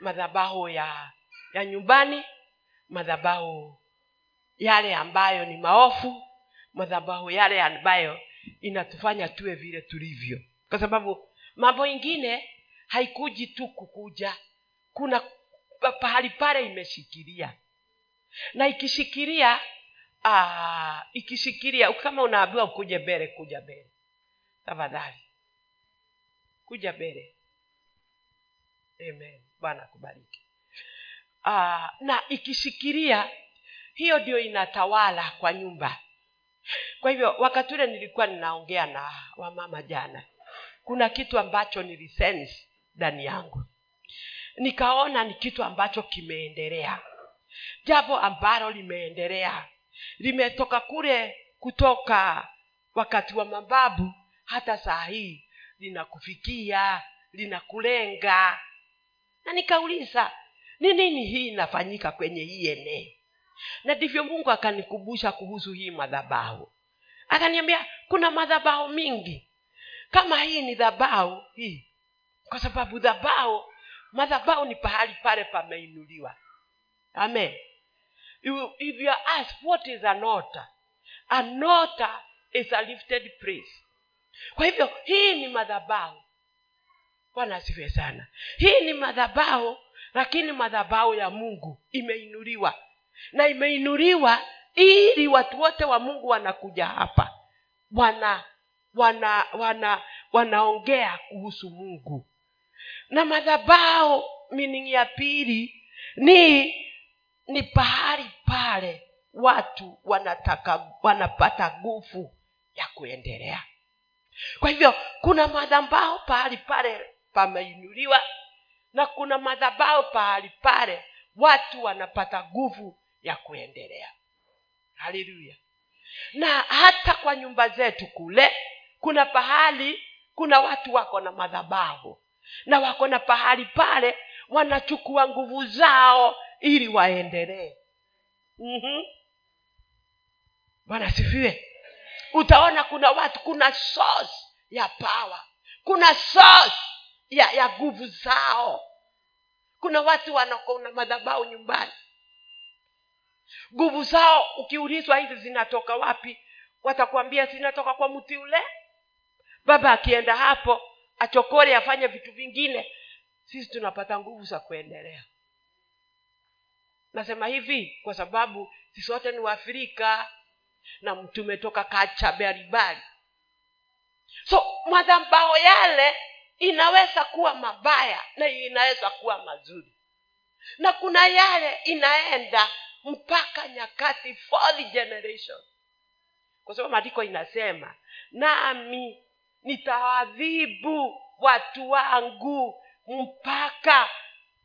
madhabahu ya ya nyumbani madhabahu yale ambayo ni maofu madhabahu yale ambayo inatufanya tuwe vile tulivyo. Kwa sababu mambo ingine haikuji tu kukuja kuna pa- pahali pale imeshikilia. Na ikishikilia ikishikilia kama unaambiwa ukuje mbele kuja mbele. Tafadhali. Kuja mbele. Amen bwana akubariki. Aa, na ikishikilia hiyo ndio inatawala kwa nyumba. Kwa hivyo wakati ule nilikuwa ninaongea na wamama jana kuna kitu ambacho nilisense ndani yangu. Nikaona ni kitu ambacho kimeendelea. Jambo ambalo limeendelea limetoka kule kutoka wakati wa mababu hata saa hii linakufikia linakulenga na nikauliza ni nini hii inafanyika kwenye hii eneo? Na ndivyo mungu akanikubusha kuhusu hii madhabahu. Akaniambia kuna madhabahu mingi. Kama hii ni dhabahu hii kwa sababu dhabahu madhabahu ni pahali pale pameinuliwa. Amen. You, if you ask what is an altar? An altar is a lifted place. Kwa hivyo hii ni madhabahu bwana asifiwe sana. Hii ni madhabao lakini madhabao ya mungu imeinuliwa. Na imeinuliwa ili watu wote wa mungu wanakuja hapa. Wana wana wana wanaongea kuhusu mungu. Na madhabao mining'i ya pili ni ni pahali pale watu wanataka wanapata nguvu ya kuendelea. Kwa hivyo kuna madhambao pahali pale pameinuliwa na kuna madhabao pahali pale watu wanapata nguvu ya kuendelea. Haleluya. Na hata kwa nyumba zetu kule kuna pahali kuna watu wako na madhabahu na wako na pahali pale wanachukua nguvu zao ili waendelee. Mm-hmm. bwana sifiwe utaona kuna watu kuna source ya power kuna source ya ya nguvu zao. Kuna watu wanakona madhabau nyumbani. Nguvu zao ukiulizwa hizi zinatoka wapi watakwambia zinatoka kwa mti ule. Baba akienda hapo achokore afanye vitu vingine sisi tunapata nguvu za kuendelea. Nasema hivi kwa sababu sisi wote ni waafrika na tumetoka kacha baribari so madhambao yale inaweza kuwa mabaya na inaweza kuwa mazuri. Na kuna yale inaenda mpaka nyakati fourth generation. Kwa sababu maandiko inasema nami nitawadhibu watu wangu mpaka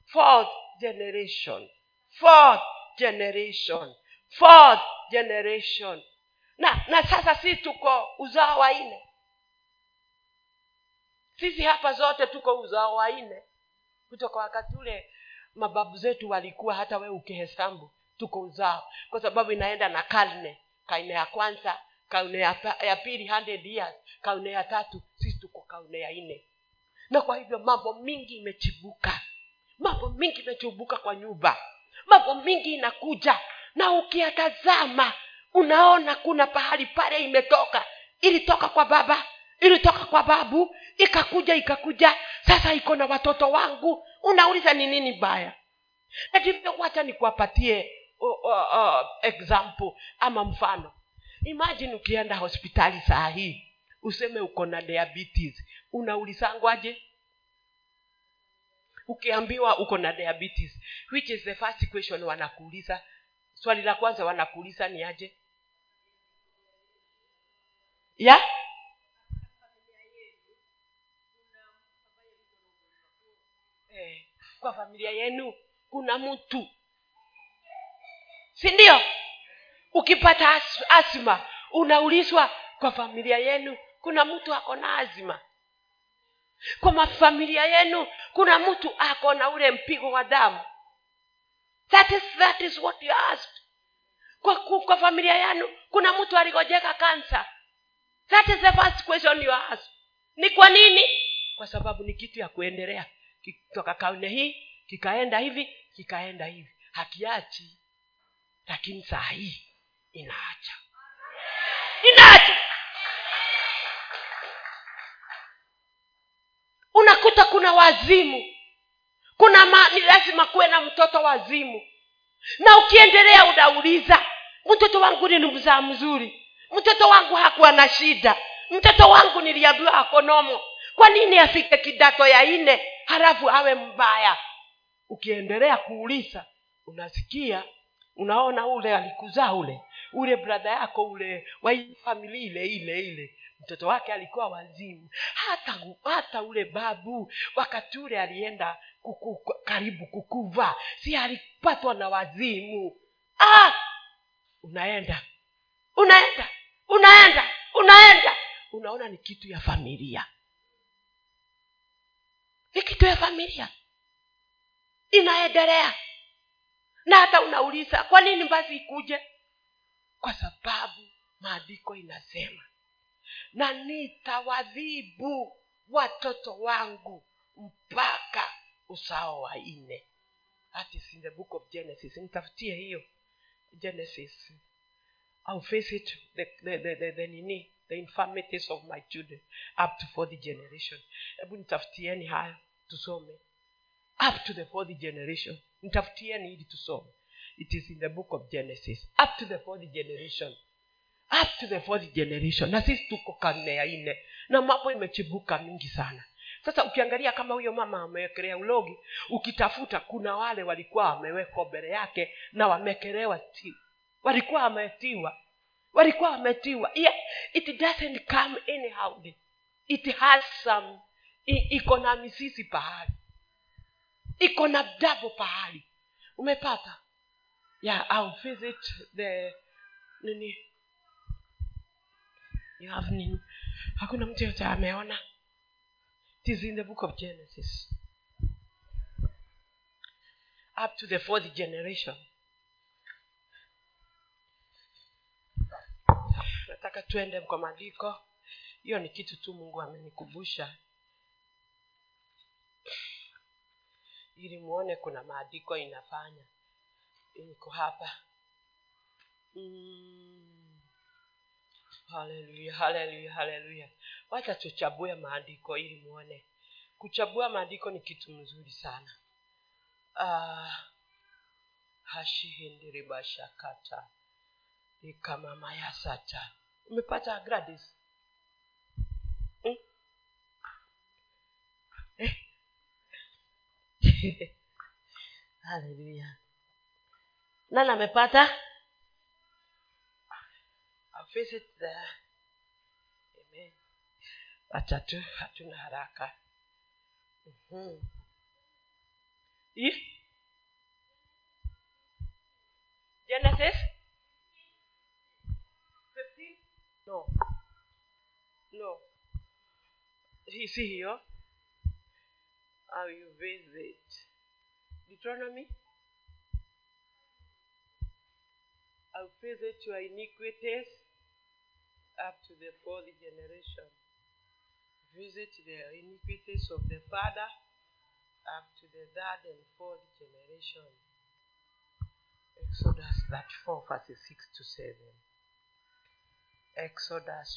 fourth generation. Fourth generation. Fourth generation. Na na sasa si tuko uzao wa nne sisi hapa zote tuko uzao wa nne. Kutoka wakati ule mababu zetu walikuwa hata wee ukihesabu tuko uzao. Kwa sababu inaenda na karne. Karne ya kwanza karne ya, ya pili 100 years. Karne ya tatu sisi tuko karne ya nne. Na kwa hivyo mambo mingi imechibuka. Mambo mingi imechibuka kwa nyumba. Mambo mingi inakuja. Na ukiyatazama unaona kuna pahali pale imetoka. Ilitoka kwa baba ilitoka kwa babu ikakuja ikakuja. Sasa iko na watoto wangu. Unauliza ni nini baya ndivyo wacha nikuwapatie uh, uh, example ama mfano. Imagine ukienda hospitali saa hii useme uko na diabetes. Unaulizangwaje ukiambiwa uko na diabetes which is the first question wanakuuliza. Swali la kwanza wanakuuliza ni aje? Ya? eh, kwa familia yenu kuna mtu. Si ndio? Ukipata as, asma unaulizwa kwa familia yenu kuna mtu ako na azima kwa mafamilia yenu kuna mtu ako na ule mpigo wa damu. That is, that is what you asked. Kwa, kwa, familia yenu kuna mtu aligojeka kansa. That is the first question you ask ni kwa nini? Kwa sababu ni kitu ya kuendelea kutoka kaune hii kikaenda hivi kikaenda hivi. Hakiachi lakini saa hii inaacha. Inaacha. Unakuta kuna wazimu. Kuna ma, ni lazima kuwe na mtoto wazimu. Na ukiendelea unauliza mtoto wangu ni mzaa mzuri. Mtoto wangu hakuwa na shida. Mtoto wangu niliambiwa akonomo kwa nini afike kidato ya nne halafu awe mbaya. Ukiendelea kuuliza unasikia unaona ule alikuzaa ule ule bradha yako ule wa familia ile ile ile mtoto wake alikuwa wazimu. Hata hata ule babu wakati ule alienda kuku, karibu kukuva si alipatwa na wazimu. Ah! unaenda unaenda unaenda unaenda. Unaona ni kitu ya familia ni kitu ya familia inaendelea. Na hata unauliza kwa nini basi ikuje? Kwa sababu maandiko inasema na nitawadhibu watoto wangu mpaka usao wa nne. That is in the book of genesis. Nitafutie hiyo. Genesis. I'll face it. The, the, the, the, the nini the infirmities of my children up to fourth generation. Hebu nitafutieni hayo tusome. Up to the fourth generation. Nitafutieni ili tusome. It is in the book of genesis. Up to the fourth generation. Up to the fourth generation. Na sisi tuko karne ya nne. Na mambo imechibuka mingi sana. Sasa ukiangalia kama huyo mama amewekelea ulogi ukitafuta kuna wale walikuwa wamewekwa mbele yake na wamekelewa ti walikuwa wametiwa walikuwa wametiwa. It doesn't come anyhow. It has some iko na misisi pahali. Iko na dabo pahali. Umepata? Yeah I'll visit the nini? You have nini? Hakuna mtu yote ameona. It is in the book of genesis. Up to the fourth generation nataka tuende kwa maandiko hiyo ni kitu tu mungu amenikumbusha. Ili muone kuna maandiko inafanya. Niko hapa. Mm. haleluya haleluya wacha tuchabue maandiko ili muone. Kuchabua maandiko ni kitu mzuri sana. Uh, hashihindiribashakata ikamamayasata umepata gradis hmm? eh? haleluya nani amepata? Wacha tu hatuna haraka. Mm-hmm. Hii si hiyo how you visit deuteronomy I'll visit your iniquities up to the fourth generation. Visit the iniquities of the father up to the third and fourth generation. Exodus 34, verses 6 to 7. Exodus,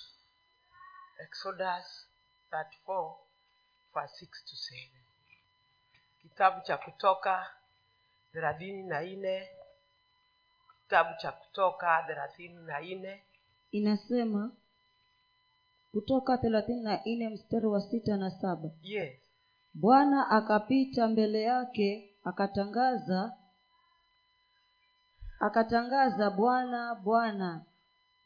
Exodus 34, verse 6 to 7. Kitabu cha Kutoka thelathini na nne kitabu cha kutoka thelathini na nne inasema kutoka thelathini na nne mstari wa sita na saba yes bwana akapita mbele yake akatangaza akatangaza bwana bwana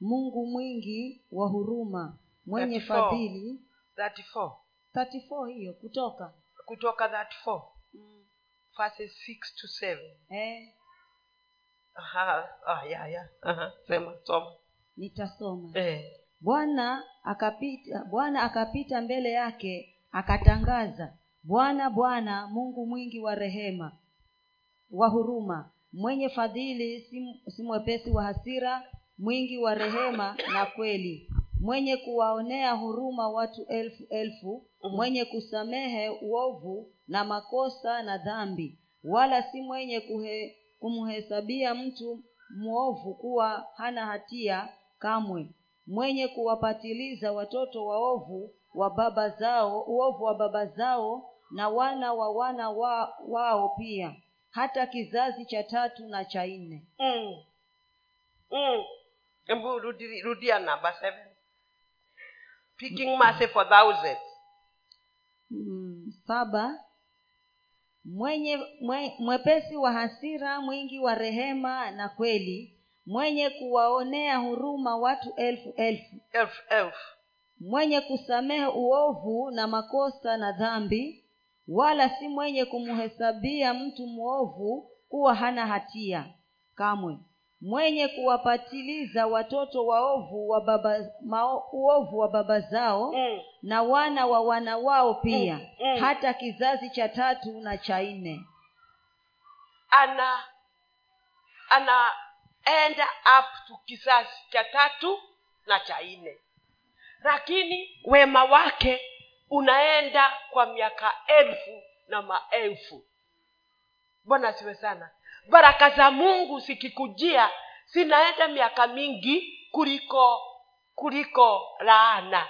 mungu mwingi wa huruma mwenye 34. fadhili 34 34 hiyo kutoka. Kutoka 34 verses 6 to 7 eh, aha ah, ya ya. Aha sema soma. Nitasoma. Eh. Bwana akapita bwana akapita mbele yake akatangaza bwana bwana mungu mwingi wa rehema wa huruma mwenye fadhili si mwepesi wa hasira mwingi wa rehema na kweli mwenye kuwaonea huruma watu elfu elfu Mhm. mwenye kusamehe uovu na makosa na dhambi wala si mwenye kuhe, kumhesabia mtu mwovu kuwa hana hatia kamwe mwenye kuwapatiliza watoto waovu wa baba zao uovu wa baba zao na wana wa wana wa, wao pia hata kizazi cha tatu na cha nne mm. mm. Rudia namba seven picking mercy for thousands. Mm, saba. Mwenye mwe, mwepesi wa hasira mwingi wa rehema na kweli mwenye kuwaonea huruma watu elfu elfu. Elfu elfu. Mwenye kusamehe uovu na makosa na dhambi wala si mwenye kumhesabia mtu mwovu kuwa hana hatia kamwe mwenye kuwapatiliza watoto waovu wa baba mao, uovu wa baba zao mm. na wana wa wana wao pia Mm, mm. hata kizazi cha tatu na cha nne. Ana anaenda up to kizazi cha tatu na cha nne. Lakini wema wake unaenda kwa miaka elfu na maelfu. Bwana asiwe sana baraka za mungu zikikujia zinaenda miaka mingi kuliko kuliko laana.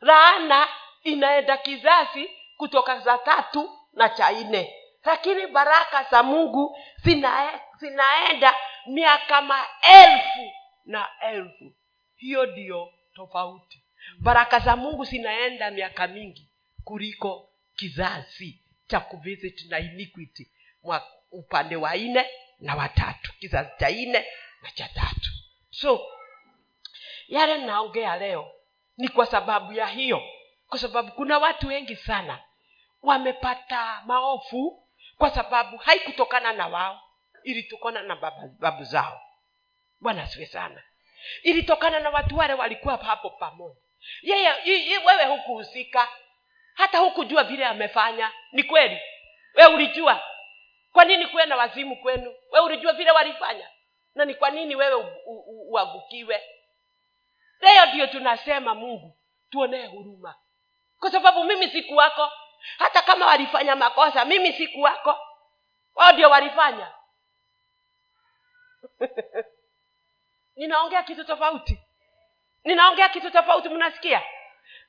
Laana inaenda kizazi kutoka za tatu na cha nne. Lakini baraka za mungu zina, zinaenda miaka maelfu na elfu. Hiyo ndiyo tofauti. Baraka za mungu zinaenda miaka mingi kuliko kizazi cha kuvisit na iniquity upande wa nne na watatu kizazi cha nne na cha tatu. So yale naongea leo ni kwa sababu ya hiyo kwa sababu kuna watu wengi sana wamepata maofu kwa sababu haikutokana na wao ilitokana na baba, babu zao. Bwana siwe sana. Ilitokana na watu wale walikuwa hapo pamoja. Yeye wewe hukuhusika hata hukujua vile amefanya. Ni kweli. We ulijua kwa nini kuwe na wazimu kwenu? We ulijua vile walifanya? Na ni kwa nini wewe uagukiwe? Leo ndio tunasema mungu tuonee huruma. Kwa sababu mimi siku wako hata kama walifanya makosa mimi siku wako wao ndio walifanya. Ninaongea kitu tofauti. Ninaongea kitu tofauti mnasikia?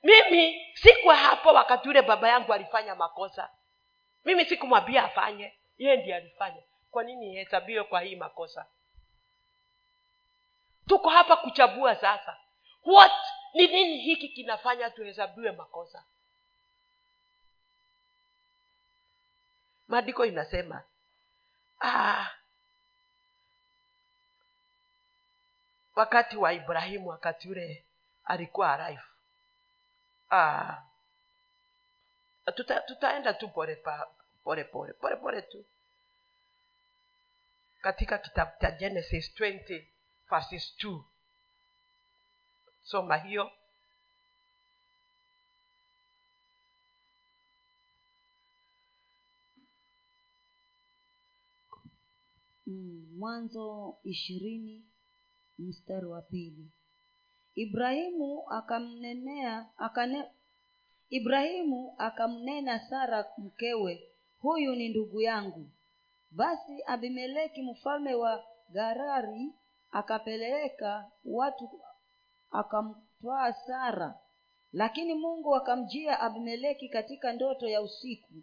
Mimi sikuwa hapo wakati ule baba yangu alifanya makosa. Mimi sikumwambia afanye yeye ndiye alifanya. Kwa nini ihesabiwe kwa hii makosa? Tuko hapa kuchagua sasa. What? Ni nini hiki kinafanya tuhesabiwe makosa? Maandiko inasema ah, wakati wa ibrahimu wakati ule alikuwa alive. Ah, tuta, tutaenda tu pole pole pole pole pole tu katika kitabu cha genesis 20 verses 2 soma hiyo. Mm, mwanzo ishirini mstari wa pili. Ibrahimu akamnenea akane, ibrahimu akamnena sara mkewe huyu ni ndugu yangu basi abimeleki mfalme wa garari akapeleka watu akamtwaa sara lakini mungu akamjia abimeleki katika ndoto ya usiku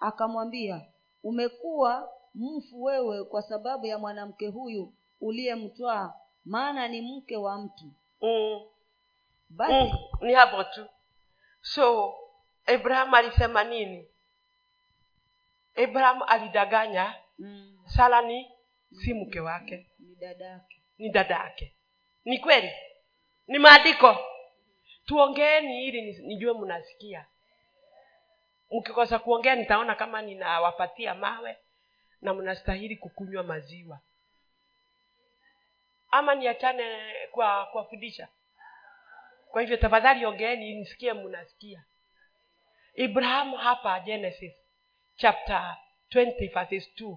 akamwambia umekuwa mfu wewe kwa sababu ya mwanamke huyu uliyemtwaa maana ni mke wa mtu mm. basi mm. ni hapo tu so abrahamu alisema nini abraham alidanganya mm, sara ni si mke wake. Ni dadake ni ni kweli? Ni maandiko? Tuongeeni ili nijue mnasikia. Mkikosa kuongea nitaona kama ninawapatia mawe na mnastahili kukunywa maziwa. Ama niachane kwa kuwafundisha kwa hivyo tafadhali ongeeni nisikie mnasikia. Ibrahamu hapa genesis chapter 20 verses 2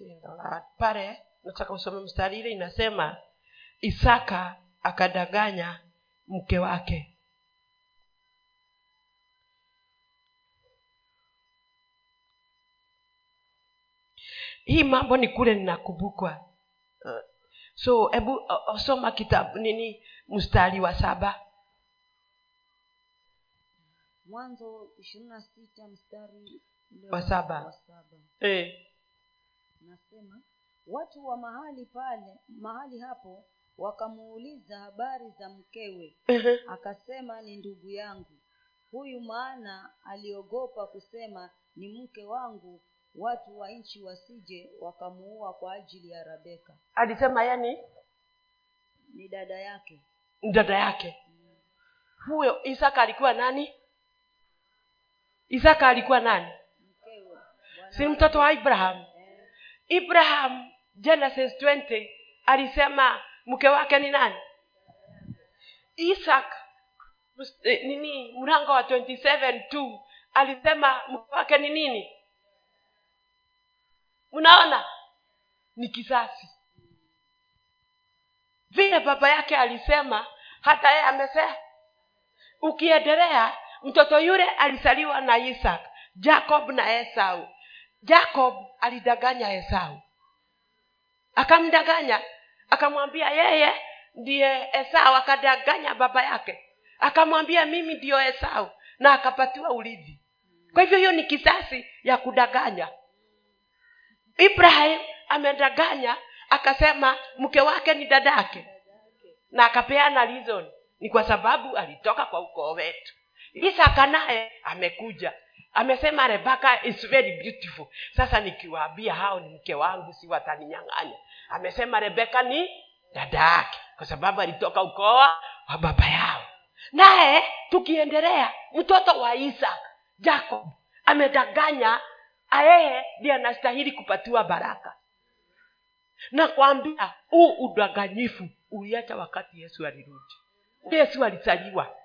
Lord pale nataka usome mstari ile inasema Isaka akadanganya mke wake hii mambo ni kule ninakumbukwa so hebu soma kitabu nini mstari wa saba mwanzo ishirini na sita mstari Wa saba. wa saba eh. Nasema watu wa mahali pale mahali hapo wakamuuliza habari za mkewe. Uh-huh. akasema ni ndugu yangu. Huyu maana aliogopa kusema ni mke wangu. Watu wa nchi wasije wakamuua kwa ajili ya rabeka alisema yani? Ni dada yake. Ni dada yake. Huyo isaka alikuwa nani? Isaka alikuwa nani? Mkewe. Si mtoto wa ibraham ibraham genesis 20 alisema mke wake ni nani? Isak eh, nini mlango wa 27 tu alisema mke wake ni nini? Unaona ni kisasi. Vile baba yake alisema hata yeye amesema ukiendelea mtoto yule alisaliwa na isak jacob na esau jacob alidanganya esau. Akamdanganya akamwambia yeye ndiye esau. Akadanganya baba yake. Akamwambia mimi ndiyo esau. Na akapatiwa urithi. Kwa hivyo hiyo ni kisasi ya kudanganya ibrahim amedanganya akasema mke wake ni dadake na akapeana reason. Ni kwa sababu alitoka kwa ukoo wetu. Isaka naye amekuja amesema rebeka is very beautiful. Sasa nikiwaambia hao ni mke wangu si wataninyang'anya. Amesema rebeka ni dada yake kwa sababu alitoka ukoa wa baba yao. Naye tukiendelea mtoto wa isak jacob amedanganya ayeye ndiye anastahili kupatiwa baraka. Na kwambia huu udanganyifu uliacha wakati yesu alirudi. Yesu alizaliwa.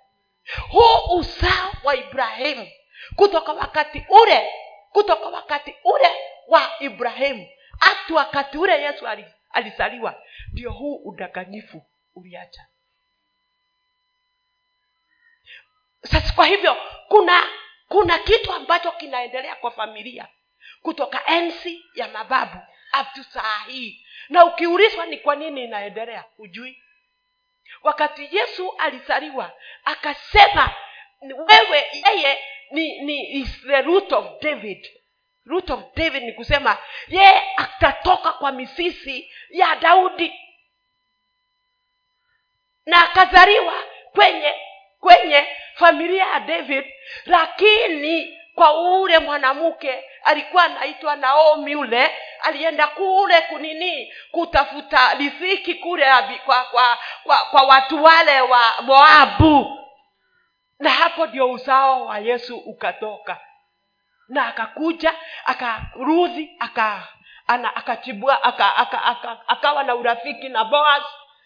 Huu usaa wa ibrahimu kutoka wakati ule kutoka wakati ule wa ibrahimu hatu wakati ule yesu alizaliwa ndio huu udanganyifu uliacha. Sasa kwa hivyo kuna kuna kitu ambacho kinaendelea kwa familia. Kutoka ensi ya mababu aftu saa hii. Na ukiulizwa ni kwa nini inaendelea hujui. Wakati yesu alizaliwa akasema wewe yeye ni, ni is the root of david. Root of david ni kusema yeye atatoka kwa misisi ya daudi. Na akazaliwa kwenye kwenye familia ya david lakini kwa ule mwanamke alikuwa anaitwa naomi ule alienda kule kunini kutafuta riziki kule kwa, kwa, kwa, kwa watu wale wa moabu na hapo ndio usawa wa yesu ukatoka. Na akakuja akarudhi aka ana aka, aka, aka, akawa na urafiki na boaz.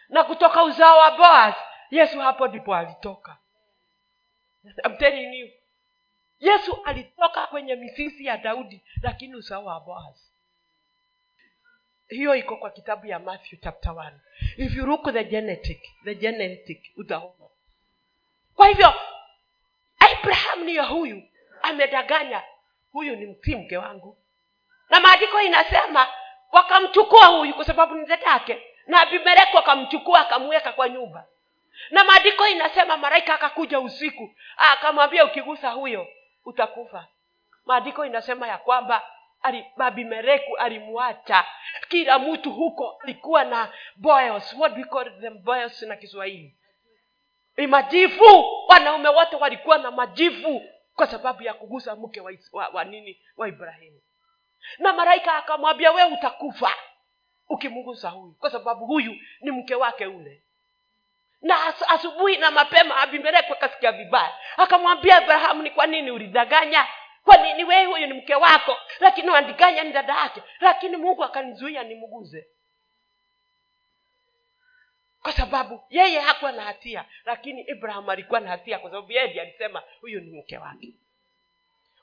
Na kutoka uzao wa boaz yesu hapo ndipo alitoka. I'm telling you yesu alitoka kwenye misisi ya daudi lakini uzao wa boaz. Hiyo iko kwa kitabu ya matthew chapter 1 if you look the genetic the genetic utaona. Kwa hivyo abraham niyo huyu. Amedanganya huyu ni mti mke wangu. Na maandiko inasema wakamchukua huyu kwa sababu ni na abimeleku akamchukua akamweka kwa nyumba. Na maandiko inasema malaika akakuja usiku akamwambia ukigusa huyo utakufa. Maandiko inasema ya kwamba ali- abimeleki alimwacha. Kila mtu huko alikuwa na boils. What we call them boils na kiswahili ni majivu. Wanaume wote walikuwa na majivu kwa sababu ya kugusa mke wa, wa, wa nini wa ibrahimu. Na malaika akamwambia we utakufa ukimgusa huyu kwa sababu huyu ni mke wake ule. Na as- asubuhi na mapema abimeleki akasikia vibaya. Akamwambia abrahamu ni kwa nini ulidanganya kwa nini wewe huyu ni mke wako? Lakini wandiganya ni dada yake. Lakini mungu akanizuia nimguze kwa sababu yeye hakuwa na hatia lakini abraham alikuwa na hatia kwa sababu yeye alisema huyu ni mke wake.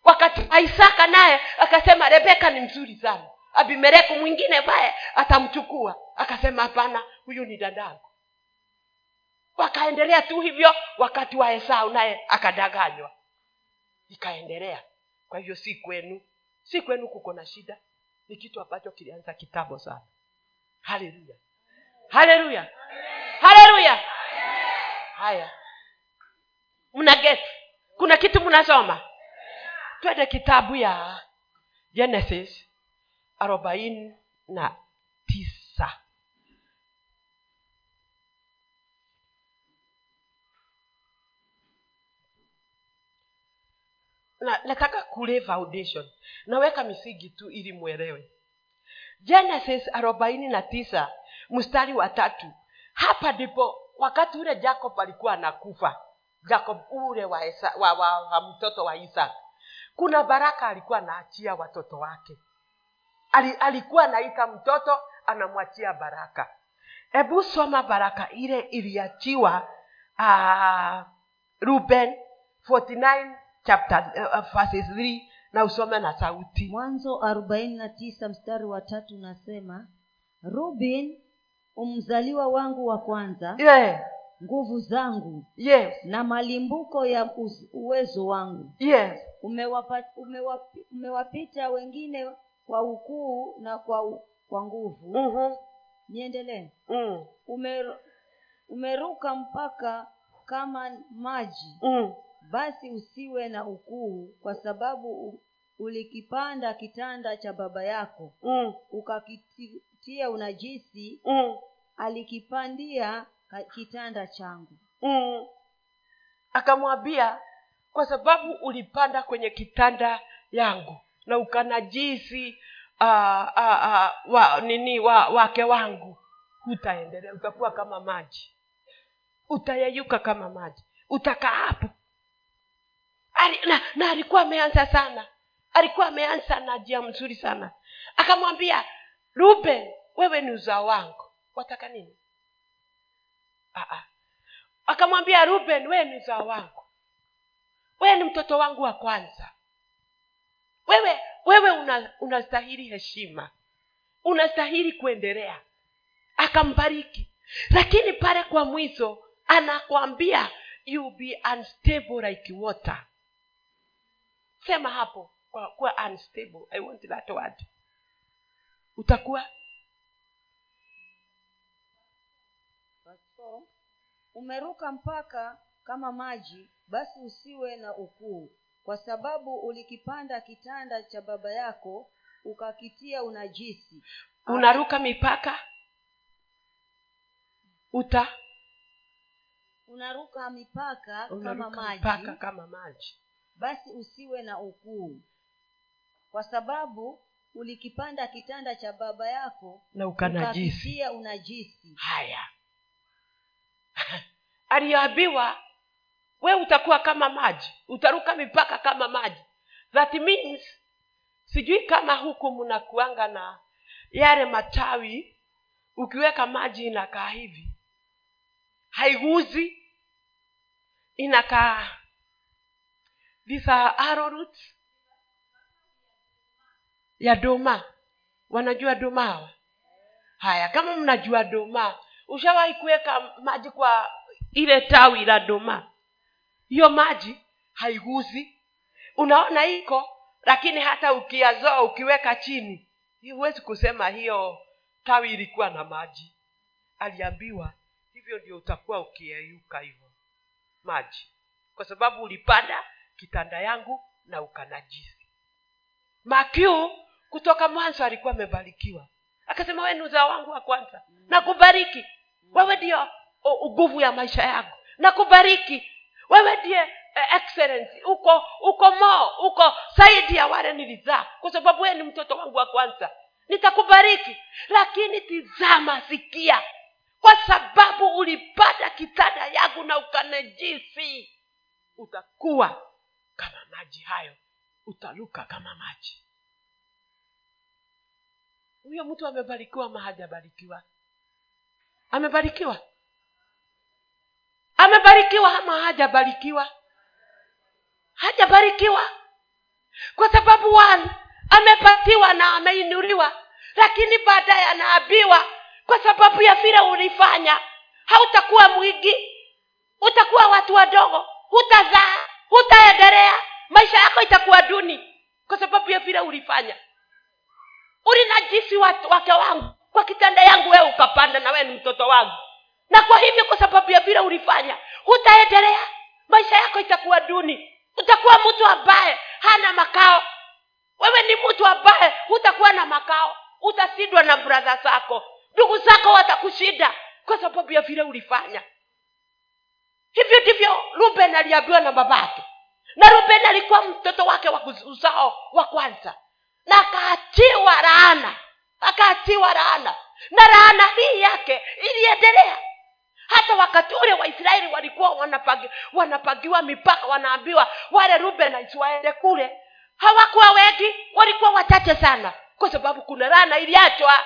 Wakati isaka naye akasema rebeka ni mzuri sana. Abimeleku mwingine baye atamchukua. Akasema hapana huyu ni dadangu wakaendelea tu hivyo wakati wa esau naye akadanganywa. Ikaendelea. Kwa hivyo si kwenu si kwenu kuko na shida. Ni kitu ambacho kilianza kitambo sana. Haleluya haleluya haleluya haya. Mna get kuna kitu mnasoma? Twende kitabu ya genesis arobaini na tisa. Na nataka kule foundation. Naweka misingi tu ili mwelewe. Genesis arobaini na tisa mstari wa tatu. Hapa ndipo wakati ule jacob alikuwa anakufa. Jacob ule wa, Esa, wa, wa, wa mtoto wa isaac. Kuna baraka alikuwa anaachia watoto wake. Ali, alikuwa anaita mtoto anamwachia baraka. Hebu soma baraka ile iliachiwa uh, ruben 49 chapter uh, verses 3 na usome na sauti. Mwanzo arobaini na tisa mstari wa tatu nasema rubin umzaliwa wangu wa kwanza yeah. nguvu zangu yes na malimbuko ya uz- uwezo wangu yes umewapa, umewapi, umewapita wengine kwa ukuu na kwa, kwa nguvu mm-hmm. niendelee mm. Umer, umeruka mpaka kama maji Mm. basi usiwe na ukuu kwa sababu u- ulikipanda kitanda cha baba yako Mm. ukakitia unajisi Mm. alikipandia kitanda changu Mm. akamwambia kwa sababu ulipanda kwenye kitanda yangu na ukanajisi uh, uh, uh, wa nini wa, wake wangu hutaendelea utakuwa kama maji utayeyuka kama maji utakaa hapo na, na alikuwa ameanza sana alikuwa ameanza na njia mzuri sana. Akamwambia ruben wewe ni uzao wangu. Wataka nini? Aa. akamwambia ruben wewe ni uzao wangu. Wewe ni mtoto wangu wa kwanza. Wewe wewe una- heshima. Unastahili kuendelea. Akambariki. Lakini pale kwa mwizo anakwambia you be unstable like water. Sema hapo kwa kuwa unstable. I want that word. Utakuwa umeruka mpaka kama maji basi usiwe na ukuu. Kwa sababu ulikipanda kitanda cha baba yako ukakitia unajisi. Unaruka mipaka uta unaruka mipaka kama unaruka maji. mipaka kama maji. Basi usiwe na ukuu kwa sababu ulikipanda kitanda cha baba yako na ukanajisi. unajisi. Haya. Aliambiwa we utakuwa kama maji utaruka mipaka kama maji. That means sijui kama huku mnakuanga na yale matawi ukiweka maji inakaa hivi. Haiguzi inakaa these are arrowroot ya doma wanajua doma hawa? Haya kama mnajua doma ushawahi kuweka maji kwa ile tawi la doma hiyo maji haiguzi. Unaona iko lakini hata ukiazoa ukiweka chini huwezi kusema hiyo tawi ilikuwa na maji. Aliambiwa hivyo ndio utakuwa ukiyeyuka hivyo maji kwa sababu ulipanda kitanda yangu na ukanajisi. Makiu kutoka mwanzo alikuwa amebarikiwa. Akasema wewe ni uzao wangu wa kwanza. Nakubariki. Wewe ndio nguvu ya maisha yangu. Nakubariki. Wewe ndiye eh, excellence. Uko uko mo uko zaidi ya wale nilizaa. Kwa sababu wee ni mtoto wangu wa kwanza. Nitakubariki. Lakini tizama sikia. Kwa sababu ulipata kitanda yangu na ukanajisi utakuwa kama maji hayo. Utaluka kama maji huyo mtu amebarikiwa ama hajabarikiwa? Amebarikiwa? Amebarikiwa ama hajabarikiwa? Hajabarikiwa. Kwa sababu one amepatiwa na ameinuliwa lakini baadaye anaabiwa. Kwa sababu ya vile ulifanya hautakuwa mwingi utakuwa watu wadogo hutazaa hutaendelea maisha yako itakuwa duni. Kwa sababu ya vile ulifanya ulinajisi wake wangu. Kwa kitanda yangu wewe ukapanda na wewe ni mtoto wangu. Na kwa hivyo kwa sababu ya vile ulifanya hutaendelea maisha yako itakuwa duni. Utakuwa mtu ambaye hana makao. Wewe ni mtu ambaye hutakuwa na makao. Utasidwa na bradha zako. Ndugu zako watakushinda kwa sababu ya vile ulifanya. Hivyo ndivyo ruben aliambiwa na babake. Na ruben alikuwa mtoto wake wa uzao wa kwanza na akaatiwa laana. Akaatiwa laana. Na laana hii yake iliendelea. Hata wakati ule waisraeli walikuwa wanapagi, wanapagiwa mipaka wanaambiwa wale rubenais waende kule. Hawakuwa wengi walikuwa wachache sana. Kwa sababu kuna rana iliachwa.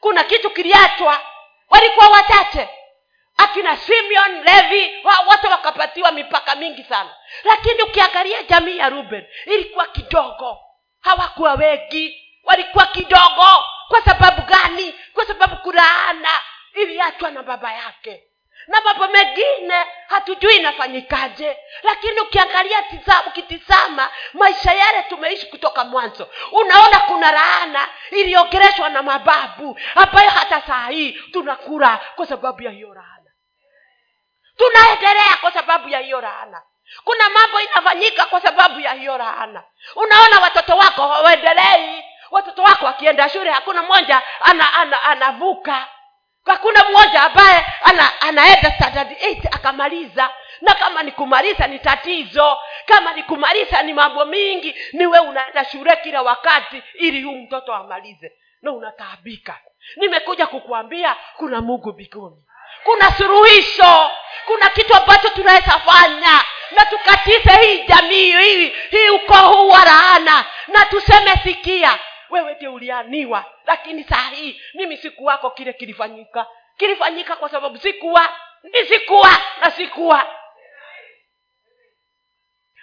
Kuna kitu kiliachwa. Walikuwa wachache. Akina simeon levi wote wakapatiwa mipaka mingi sana. Lakini ukiangalia jamii ya ruben ilikuwa kidogo hawakuwa wengi. Walikuwa kidogo. Kwa sababu gani? Kwa sababu kulaana. Iliachwa na baba yake. Na mambo mengine hatujui inafanyikaje. Lakini ukiangalia tizama ukitizama maisha yale tumeishi kutoka mwanzo. Unaona kuna laana iliongereshwa na mababu ambayo hata saa hii tunakula kwa sababu ya hiyo laana. Tunaendelea kwa sababu ya hiyo laana kuna mambo inafanyika kwa sababu ya hiyo laana. Unaona watoto wako hawaendelei. Watoto wako wakienda shule hakuna mmoja anavuka ana, ana, anavuka. Hakuna mmoja ambaye ana, anaenda standard 8 akamaliza. Na kama ni kumaliza ni tatizo. Kama ni kumaliza ni mambo mingi niwe unaenda shule kila wakati ili huu mtoto amalize. Na unataabika. Nimekuja kukuambia kuna mungu mbinguni kuna suruhisho kuna kitu ambacho tunaweza fanya. Na tukatize hii jamii hii hii uko huu wa laana. Na tuseme sikia wewe ndio ulianiwa. Lakini saa hii mimi sikuwako kile kilifanyika. Kilifanyika kwa sababu sikuwa. Ni sikuwa na sikuwa.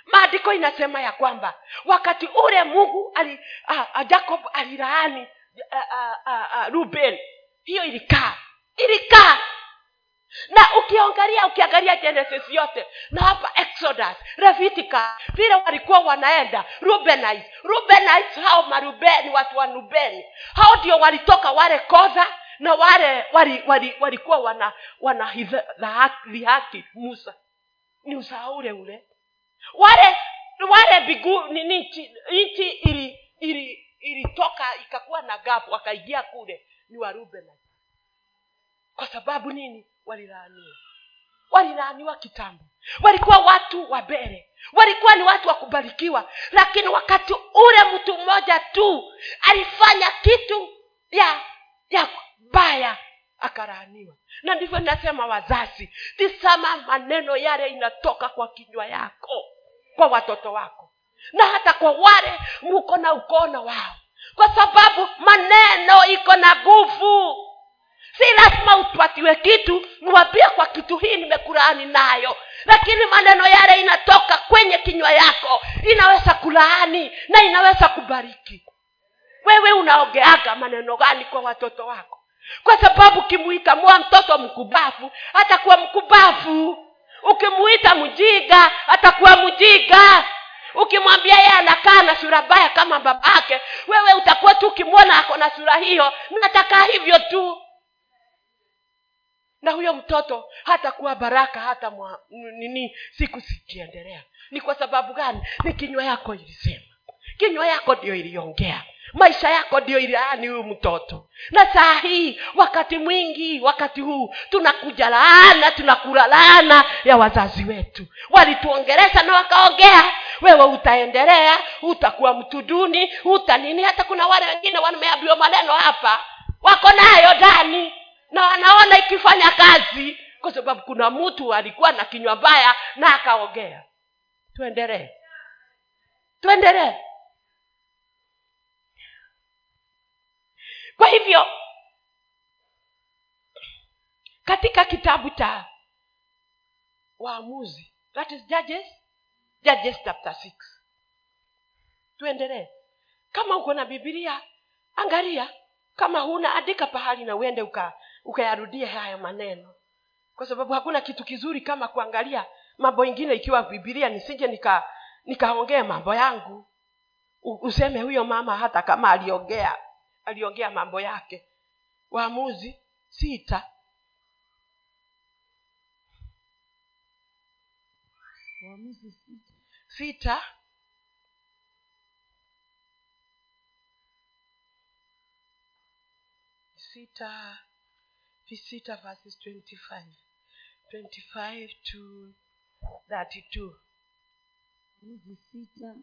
Maandiko inasema ya kwamba wakati ule mungu ali, jacob uh, uh, ruben hiyo ilikaa. Ilikaa na ukiangalia ukiangalia genesis yote na hapa exodus levitica vile walikuwa wanaenda rubenite rubenite hao marubeni watu wa rubeni. Hao ndio walitoka wale koza na wale walikuwa wali, wali wana wana dhihaki musa. Ni uzao ule. Wale wale bigu nini nchi ili ikakuwa na gapu wakaingia kule ni warubenites kwa sababu nini? Walilaaniwa. Walilaaniwa kitambo. Walikuwa watu wa mbele. Walikuwa ni watu wa kubarikiwa. Lakini wakati ule mtu mmoja tu alifanya kitu ya ya baya akalaaniwa. Na ndivyo nasema wazazi tisama maneno yale inatoka kwa kinywa yako kwa watoto wako. Na hata kwa wale muko na ukono wao. Kwa sababu maneno iko na nguvu si lazima upatiwe kitu niwambie kwa kitu hii nimekulaani nayo. Lakini maneno yale inatoka kwenye kinywa yako. Inaweza kulaani na inaweza kubariki. Wewe unaongeaga maneno gani kwa watoto wako? Kwa sababu ukimuita mwa mtoto mkubafu atakuwa mkubafu ukimuita mjiga atakuwa mjiga ukimwambia yeye anakaa na sura mbaya kama babake wewe utakuwa tu ukimwona ako na sura hiyo. Nataka hivyo tu na huyo mtoto hatakuwa baraka hata mwa, nini siku zikiendelea. Ni kwa sababu gani? Ni kinywa yako ilisema. Kinywa yako ndio iliongea. Maisha yako ndio ilaani huyu mtoto. Na saa hii wakati mwingi wakati huu tunakuja laana tunakula laana ya wazazi wetu. Walituongeleza na wakaongea wewe utaendelea utakuwa mtu duni uta hata kuna wale wengine wameambiwa maneno hapa. Wako nayo ndani na wanaona ikifanya kazi kwa sababu kuna mtu alikuwa na kinywa mbaya na akaongea. Tuendelee. Tuendelee. Kwa hivyo katika kitabu cha waamuzi that is judges judges chapter 6 tuendelee. Kama uko na bibilia angalia. Kama huna andika pahali na uende uka ukayarudie hayo maneno. Kwa sababu hakuna kitu kizuri kama kuangalia mambo ingine ikiwa bibilia nisije nika nikaongea mambo yangu. U, useme huyo mama hata kama aliongea aliongea mambo yake. Waamuzi sita. Waamuzi sita sita. Sita sita verses 25 25 to 32 waamuzi sita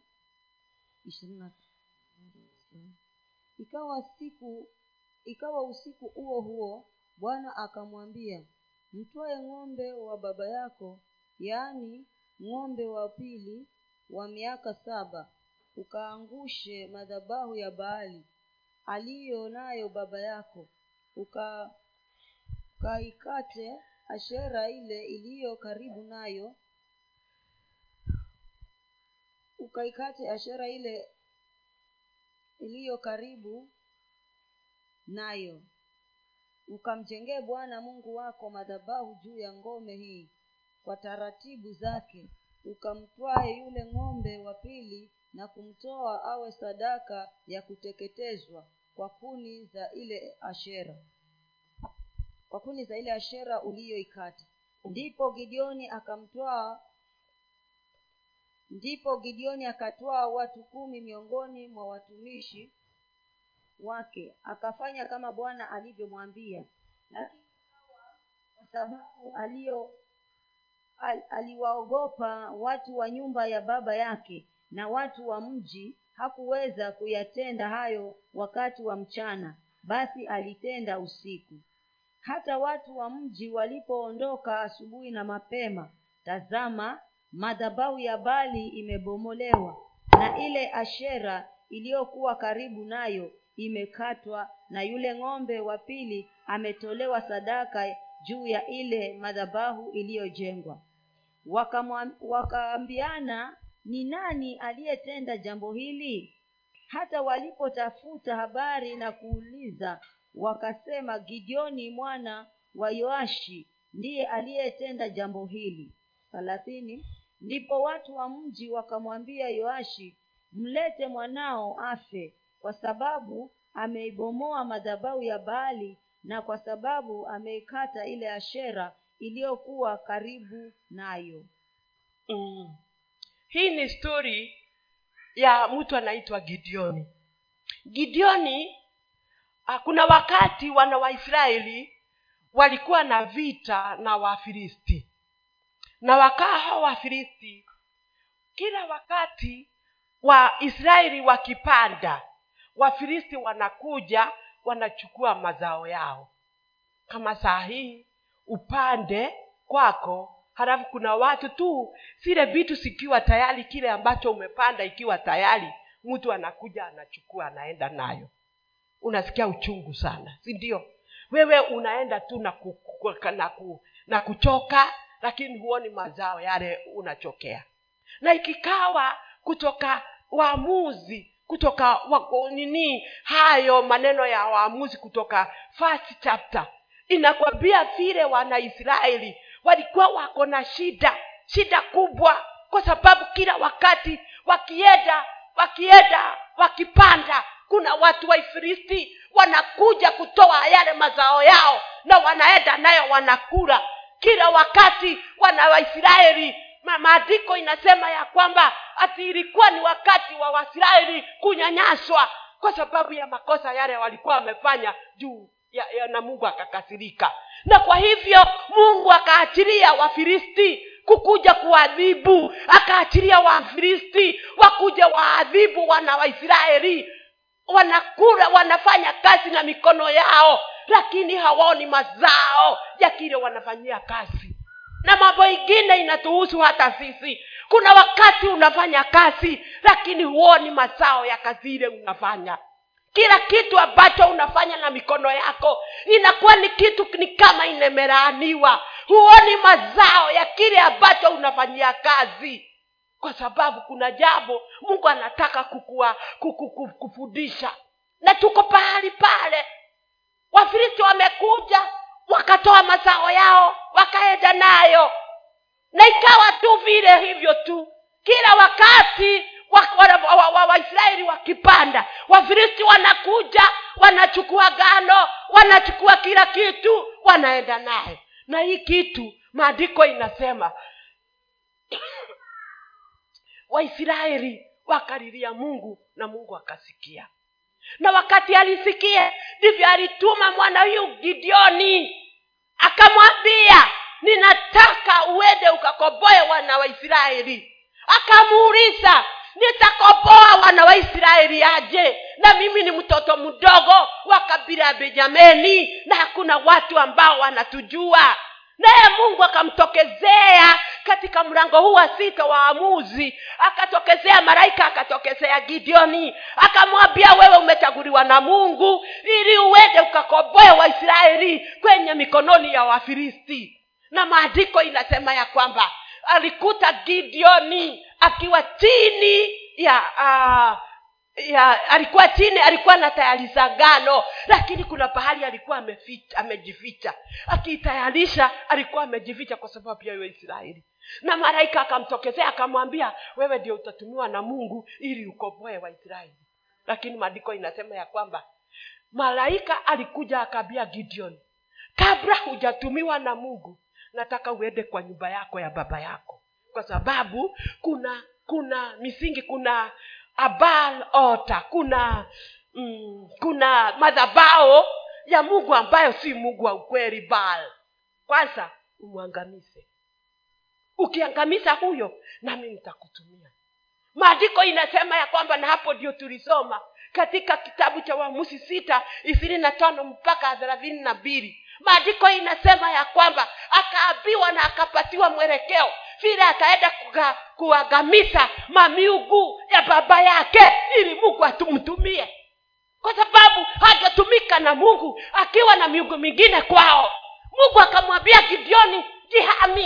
ishirini na ikawa siku ikawa usiku huo huo bwana akamwambia mtwae ng'ombe wa baba yako yaani ng'ombe wa pili wa miaka saba ukaangushe madhabahu ya baali aliyo nayo baba yako uka ukaikate ashera ile iliyo karibu nayo. Ukaikate ashera ile iliyo karibu nayo. Ukamjengee bwana mungu wako madhabahu juu ya ngome hii kwa taratibu zake. Ukamtwae yule ng'ombe wa pili na kumtoa awe sadaka ya kuteketezwa kwa kuni za ile ashera kwa kuni za ile ashera uliyoikata. Ndipo gideoni akamtwaa ndipo gideoni akatwaa watu kumi miongoni mwa watumishi wake akafanya kama bwana alivyomwambia. Lakini kwa sababu alio al, aliwaogopa watu wa nyumba ya baba yake na watu wa mji hakuweza kuyatenda hayo wakati wa mchana. Basi alitenda usiku hata watu wa mji walipoondoka asubuhi na mapema tazama madhabahu ya bali imebomolewa na ile ashera iliyokuwa karibu nayo imekatwa na yule ng'ombe wa pili ametolewa sadaka juu ya ile madhabahu iliyojengwa. Wakaambiana ni nani aliyetenda jambo hili? Hata walipotafuta habari na kuuliza wakasema gideoni mwana wa yoashi ndiye aliyetenda jambo hili. Thalathini ndipo watu wa mji wakamwambia yoashi mlete mwanao afe kwa sababu ameibomoa madhabahu ya baali na kwa sababu ameikata ile ashera iliyokuwa karibu nayo mm. hii ni stori ya mtu anaitwa gideoni. Gideoni kuna wakati wana waisraeli walikuwa na vita na wafilisti. Na wakaa hao wafilisti kila wakati waisraeli wakipanda wafilisti wanakuja wanachukua mazao yao. Kama saa hii upande kwako halafu kuna watu tu zile vitu zikiwa tayari kile ambacho umepanda ikiwa tayari mtu anakuja anachukua anaenda nayo unasikia uchungu sana si ndio? Wewe unaenda tu na, ku, na, ku, na kuchoka lakini huoni mazao yale unachokea. Na ikikawa kutoka waamuzi kutoka wa, nini hayo maneno ya waamuzi kutoka first chapter inakwambia vile wanaisraeli walikuwa wako na shida shida kubwa kwa sababu kila wakati wakienda wakienda wakipanda kuna watu waifiristi wanakuja kutoa yale mazao yao na wanaenda nayo wanakula. Kila wakati wana waisraeli maandiko inasema ya kwamba ati ilikuwa ni wakati wa waisraeli kunyanyaswa kwa sababu ya makosa yale walikuwa wamefanya juu ya, ya na mungu akakasirika. Na kwa hivyo mungu akaachilia wafilisti kukuja kuadhibu. Akaachilia wafilisti wakuja waadhibu wana waisraeli wanakula wanafanya kazi na mikono yao lakini hawaoni mazao ya kile wanafanyia kazi. Na mambo ingine inatuhusu hata sisi. Kuna wakati unafanya kazi lakini huoni mazao ya kazi ile unafanya. Kila kitu ambacho unafanya na mikono yako inakuwa ni kitu ni kama imelaaniwa. Huoni mazao ya kile ambacho unafanyia kazi kwa sababu kuna jambo mungu anataka kukua, kuku, kuku, kufundisha. Na tuko pahali pale. Wafilisti wamekuja wakatoa mazao yao wakaenda nayo. Na ikawa tu vile hivyo tu. Kila wakati waisraeli wa, wa, wa, Waisraeli wakipanda wafilisti wanakuja wanachukua gano wanachukua kila kitu wanaenda naye. Na hii kitu maandiko inasema waisraeli wakalilia mungu na mungu akasikia. Na wakati alisikia ndivyo alituma mwana huyu gideoni akamwambia ninataka uende ukakoboe wana wa israeli. Akamuuliza nitakoboa wana wa israeli aje? Na mimi ni mtoto mdogo wa kabila ya benjameni na hakuna watu ambao wanatujua naye mungu akamtokezea katika mlango huu wa sita wa amuzi akatokezea malaika akatokezea gideoni. Akamwambia wewe umechaguliwa na mungu ili uende ukakoboe waisraeli kwenye mikononi ya wafilisti. Na maandiko inasema ya kwamba alikuta gideoni akiwa chini ya uh, ya alikuwa chini alikuwa anatayarisha ngano lakini kuna pahali alikuwa amejificha. Akiitayarisha alikuwa amejificha kwa sababu ya israeli. Na malaika akamtokezea akamwambia wewe ndio utatumiwa na mungu ili ukomboe waisraeli. Lakini maandiko inasema ya kwamba malaika alikuja akaambia gideon kabla hujatumiwa na mungu nataka uende kwa nyumba yako ya baba yako. Kwa sababu kuna kuna misingi kuna ota. Kuna mm, kuna madhabao ya mungu ambayo si mungu wa ukweli bal kwanza umwangamize. Ukiangamiza huyo nami nitakutumia. Maandiko inasema ya kwamba na hapo ndio tulisoma katika kitabu cha uamuzi sita ishirini na tano mpaka thelathini na mbili. Maandiko inasema ya kwamba akaambiwa na akapatiwa mwelekeo vile ataenda kuangamiza mamiugu ya baba yake ili mungu atumtumie. Kwa sababu hajatumika na mungu akiwa na miungu mingine kwao. Mungu akamwambia gideoni jihami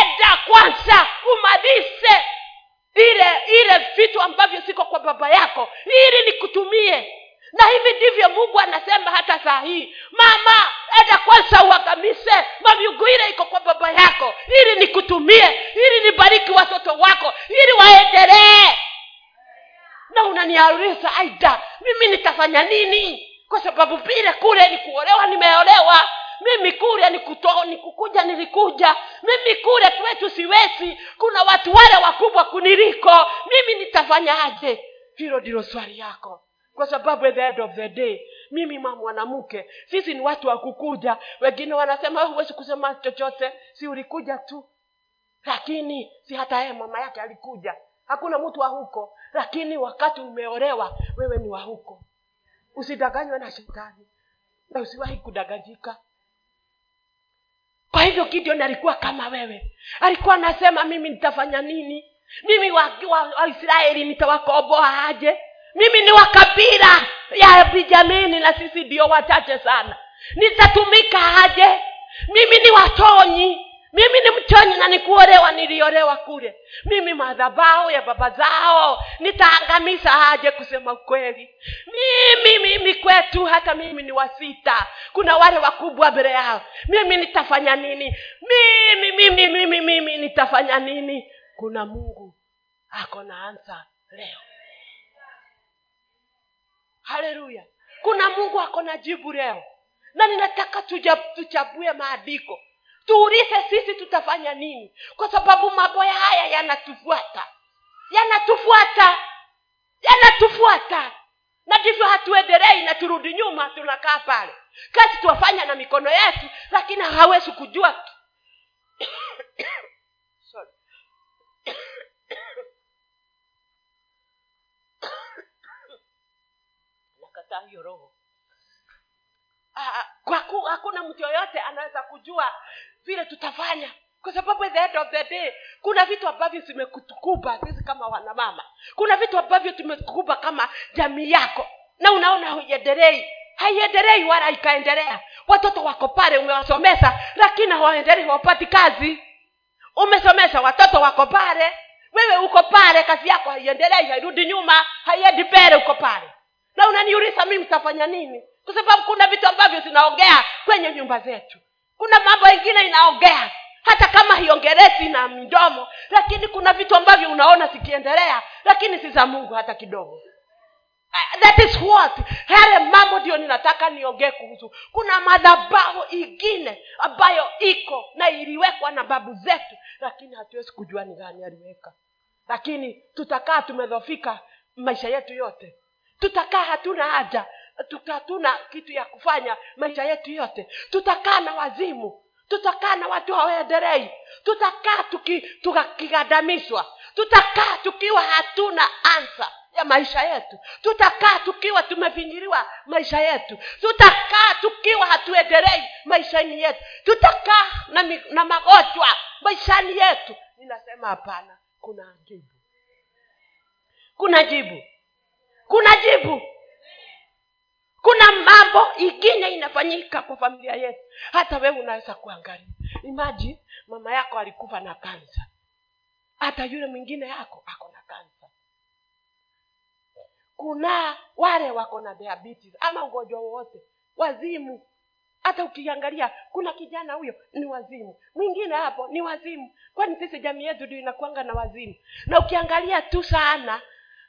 enda kwanza umalize ile ile vitu ambavyo siko kwa baba yako ili nikutumie na hivi ndivyo mungu anasema hata saa hii. Mama enda kwanza uangamise mavyungu iko kwa baba yako. Ili nikutumie. Ili nibariki watoto wako. Ili waendelee. Na unaniauliza aida mimi nitafanya nini? Kwa sababu vile kule ni kuolewa nimeolewa. Mimi kule nikukuja nilikuja. Mimi kule kwetu siwezi. Kuna watu wale wakubwa kuniliko. Mimi nitafanyaje hilo ndilo swali yako kwa sababu the end of the day mimi ma mwanamke sisi ni watu wa kukuja. Wengine wanasema huwezi kusema chochote. Si ulikuja tu. Lakini si hata yeye mama yake alikuja. Hakuna mtu wa huko. Lakini wakati umeolewa wewe ni wa huko. Usidanganywe na shetani. Na usiwahi kudanganyika. Kwa hivyo gideon alikuwa kama wewe. Alikuwa anasema mimi nitafanya nini? Mimi waisraeli wa, wa nitawakomboa aje mimi ni wa kabila ya benjamini na sisi ndio wachache sana. Nitatumika aje? Mimi ni watonyi. Mimi ni mchonyi na nikuolewa niliolewa kule. Mimi madhabao ya baba zao. Nitaangamiza aje kusema ukweli? Mimi mimi kwetu hata mimi ni wasita kuna wale wakubwa mbele yao. Mimi nitafanya nini? Mimi mimi mimi mimi nitafanya nini? Kuna mungu ako na ansa leo haleluya. Kuna mungu ako na jibu leo. Na ninataka tuchambue maandiko. Tuulize sisi tutafanya nini? Kwa sababu mambo haya yanatufuata. Yanatufuata. Yanatufuata. Na ndivyo hatuendelei na turudi nyuma tunakaa pale. Kazi tuwafanya na mikono yetu lakini hawezi kujua nakataa hiyo roho. Ah, kwa ku, hakuna mtu yoyote anaweza kujua vile tutafanya. Kwa sababu the end of the day kuna vitu ambavyo zimekutukuba sisi kama wanamama. Kuna vitu ambavyo tumekukuba kama jamii yako. Na unaona huiendelei haiendelei wala ikaendelea. Watoto wako pale umewasomesha lakini hawaendelei hawapati kazi. Umesomesha watoto wako pale. Wewe uko pale kazi yako haiendelei hairudi nyuma haiendi mbele uko pale na unaniuliza mimi mtafanya nini? Kwa sababu kuna vitu ambavyo zinaongea kwenye nyumba zetu. Kuna mambo ingine inaongea. Hata kama hiongeresi na midomo lakini kuna vitu ambavyo unaona zikiendelea lakini si za mungu hata kidogo. Uh, that is what? Yale mambo ndio ninataka niongee kuhusu. Kuna madhabahu ingine ambayo iko na iliwekwa na babu zetu lakini hatuwezi kujua ni gani aliweka. Lakini tutakaa tumedhofika maisha yetu yote tutakaa hatuna haja. Hatuna kitu ya kufanya maisha yetu yote. Tutakaa na wazimu. Tutakaa na watu hawaendelei. Tutakaa tuki- tutakaa tukiwa hatuna ansa ya maisha yetu. Tutakaa tukiwa tumefinyiriwa maisha yetu. Tutakaa tukiwa hatuendelei maishani yetu. Tutakaa na, mi- na magonjwa maishani yetu. Ninasema hapana kuna jibu. Kuna jibu kuna jibu. Kuna mambo ingine inafanyika kwa familia yetu. Hata wewe unaweza kuangalia. Imaji mama yako alikufa na kansa. Hata yule mwingine yako ako na kansa. Kuna wale wako na diabetes ama ugonjwa wowote wazimu. Hata ukiangalia kuna kijana huyo ni wazimu. Mwingine hapo ni wazimu. Kwani sisi jamii yetu ndio inakuanga na wazimu? Na ukiangalia tu sana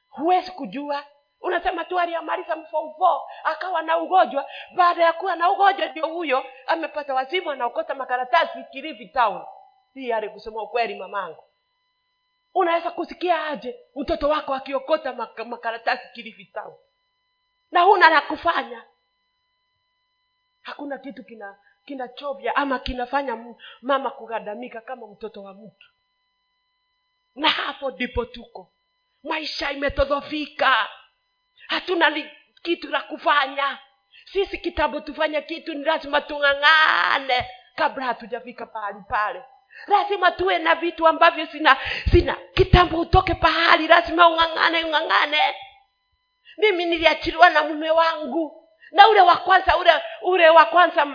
huwezi kujua unasema tu aliamaliza mfomfo akawa na ugonjwa. Baada ya kuwa na ugonjwa ndio huyo amepata wazimu anaokota makaratasi kilifi town. Hii ali kusema ukweli mamangu. Unaweza kusikia aje mtoto wako akiokota maka- makaratasi kilifi town? Na huna la kufanya. Hakuna kitu kina kinachovya ama kinafanya mama kugadamika kama mtoto wa mtu. Na hapo ndipo tuko. Maisha imetodhofika hatuna li, kitu la kufanya. Sisi kitambo tufanye kitu ni lazima tung'ang'ane kabla hatujafika pahali pale. Lazima tuwe na vitu ambavyo sina sina. Kitambo utoke pahali lazima ung'ang'ane ung'ang'ane. Mimi niliachiliwa na mume wangu. Na ule wa kwanza ule ule wa kwanza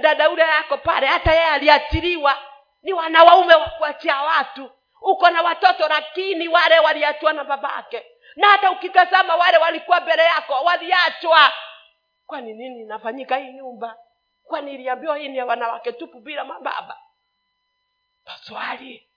dada ule yako pale hata yeye aliachiliwa. Ni wanawaume wa kuachia watu. Uko na watoto lakini wale waliachiwa na babake na hata ukitazama wale walikuwa mbele yako waliachwa. Kwani nini inafanyika hii nyumba? Kwani iliambiwa hii ni ya wanawake tupu bila mababa? Maswali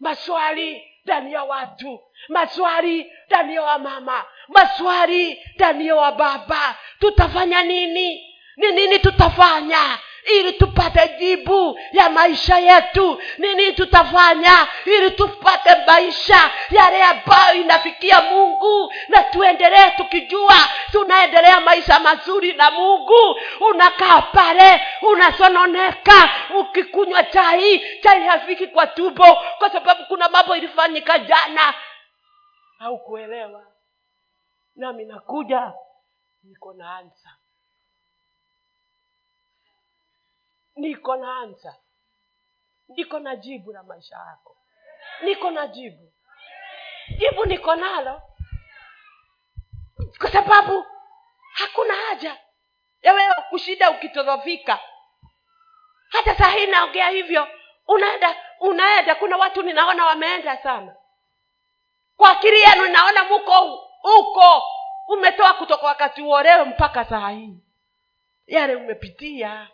maswali ndani ya watu maswali ndani ya wamama maswali ndani ya wababa. Tutafanya nini? Ni nini tutafanya ili tupate jibu ya maisha yetu. Nini tutafanya? Ili tupate maisha yale ambayo inafikia mungu. Na tuendelee tukijua tunaendelea maisha mazuri na mungu. Unakaa pale unasononeka. Ukikunywa chai chai hafiki kwa tumbo. Kwa sababu kuna mambo ilifanyika jana. Au kuelewa nami nakuja niko na ansa niko na ansa niko na jibu la maisha yako. Niko na jibu. Jibu niko nalo. Kwa sababu hakuna haja ya wewe kushida ukitodhofika. Hata saa hii naongea hivyo. Unaenda unaenda. Kuna watu ninaona wameenda sana. Kwa akili yenu naona muko huko umetoa kutoka wakati uolewe mpaka saa hii. Yale umepitia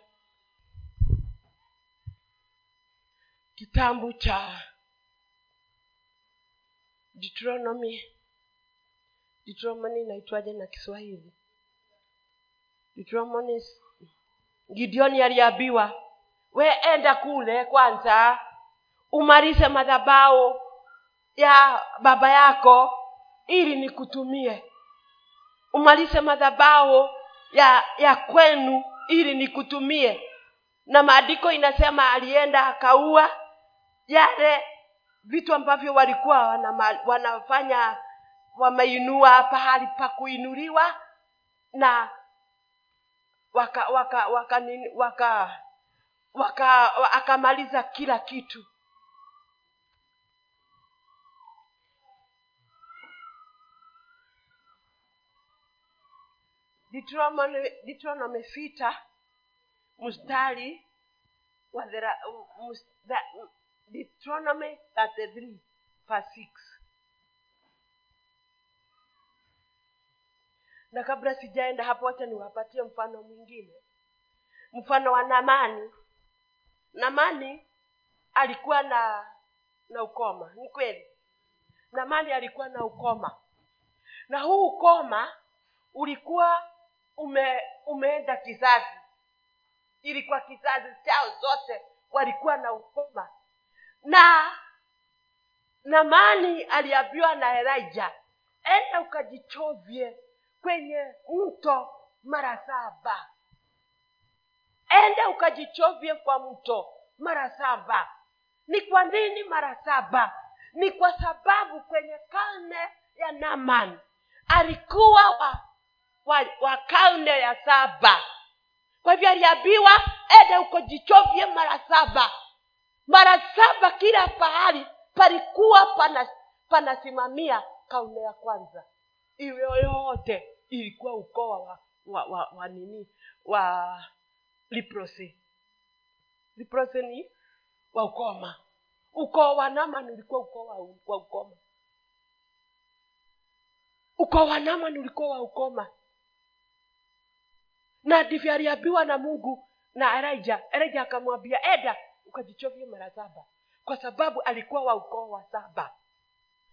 kitabu cha deuteronomy. Deuteronomy inaitwaje na kiswahili? Deuteronomy gideoni aliambiwa we enda kule kwanza umalize madhabao ya baba yako ili nikutumie. Umalize madhabao ya ya kwenu ili nikutumie. Na maandiko inasema alienda akaua yale vitu ambavyo walikuwa wanama, wanafanya wameinua pahali pa kuinuliwa na waka waka waka nini, waka, waka akamaliza kila kitu. Deuteronomy sita mstari wa Deuteronomy 33 verse 6 na kabla sijaenda hapo wacha niwapatie mfano mwingine. Mfano wa namani namani alikuwa na na ukoma. Ni kweli. Namani alikuwa na ukoma. Na huu ukoma ulikuwa ume, umeenda kizazi. Ilikuwa kizazi chao zote walikuwa na ukoma na namani aliambiwa na elija enda ukajichovye kwenye mto mara saba. Enda ukajichovye kwa mto mara saba. Ni kwa nini mara saba? Ni kwa sababu kwenye karne ya naman alikuwa wa, wa, wa karne ya saba. Kwa hivyo aliambiwa enda ukajichovye mara saba mara saba kila pahali palikuwa pana panasimamia ya kwanza. Iwe yote ilikuwa ukoa wa, wa, wa, wa nini? Wa liprosi liprose ni wa ukoma. Ukoo wa naman ulikuwa ukoo wa, wa ukoma. Ukoo wa naman ulikuwa wa ukoma. Na ndivyo aliambiwa na mungu na elija elija akamwambia eda ukajichovye mara saba. Kwa sababu alikuwa wa ukoo wa saba.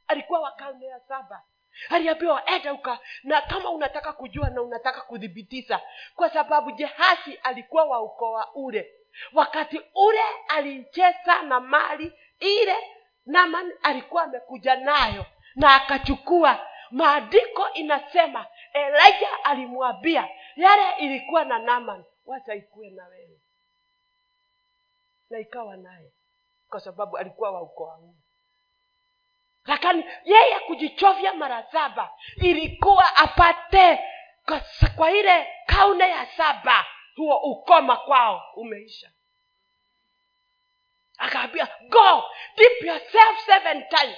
Alikuwa wa karne ya saba. Aliambiwa enda uka na kama unataka kujua na unataka kuthibitisha kwa sababu jehasi alikuwa wa ukoo wa ule. Wakati ule alicheza na mali ile naman alikuwa amekuja nayo. Na akachukua. Maandiko inasema elija alimwambia yale ilikuwa na naman wacha ikuwe na na ikawa naye kwa sababu alikuwa wa ukoo lakini yeye kujichovya mara saba ilikuwa apate kwa, kwa ile kaune ya saba huo ukoma kwao umeisha. Akaambia go dip yourself seven times.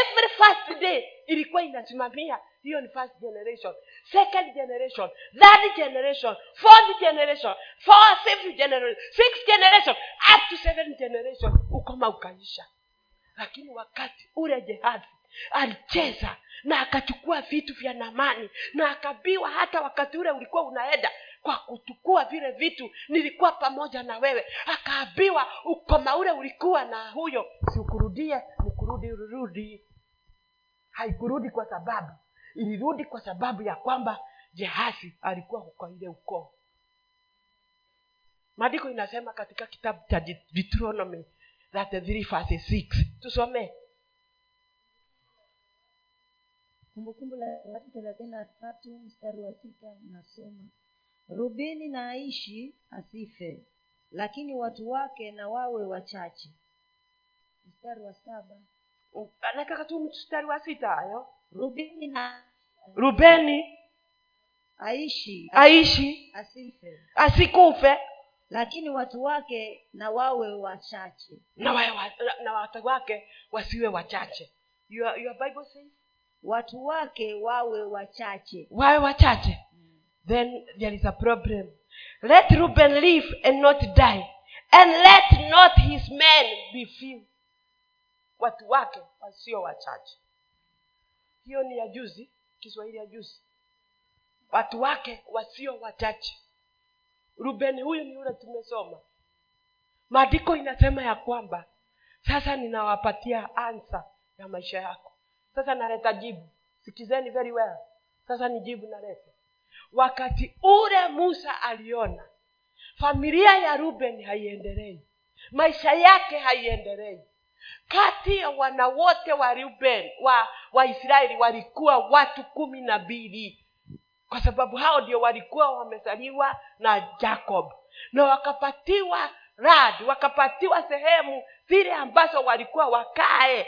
Every first day ilikuwa inasimamia hiyo ni first generation second generation third generation fourth generation four fifth generation sixth generation up to seventh generation ukoma ukaisha. Lakini wakati ule jehazi alicheza na akachukua vitu vya namani na akabiwa hata wakati ule ulikuwa unaenda kwa kuchukua vile vitu nilikuwa pamoja na wewe. Akaabiwa ukoma ule ulikuwa na huyo. Siukurudie nikurudi rudi haikurudi kwa sababu ilirudi kwa sababu ya kwamba jehasi alikuwa kwa ile ukoo. Maandiko inasema katika kitabu cha deuteronomy 33 tusomee kumbukumbu la watu thelathini na tatu mstari wa sita nasoma rubeni na aishi asife lakini watu wake na wawe wachache. Mstari wa saba. Nataka tu mstari wa sita hayo. Rubeni na rubeni aishi aishi asife. asikufe. Lakini watu wake na wawe wachache. Na, wa, na watu wake wasiwe wachache. Your, your bible says? Watu wake wawe wachache. Wawe wachache. Then there is a problem. Let ruben live and not die and let not his men be few. Watu wake wasio wachache. Hiyo ni ya juzi kiswahili ya juzi. Watu wake wasio wachache. Rubeni huyu ni yule tumesoma. Maandiko inasema ya kwamba sasa ninawapatia ansa ya maisha yako. Sasa naleta jibu. Sikizeni very well. Sasa ni jibu naleta. Wakati ule musa aliona familia ya ruben haiendelei maisha yake haiendelei kati ya wana wote wa ruben wa waisraeli walikuwa watu kumi na mbili. Kwa sababu hao ndio walikuwa wamezaliwa na jacob. Na wakapatiwa rad wakapatiwa sehemu zile ambazo walikuwa wakae.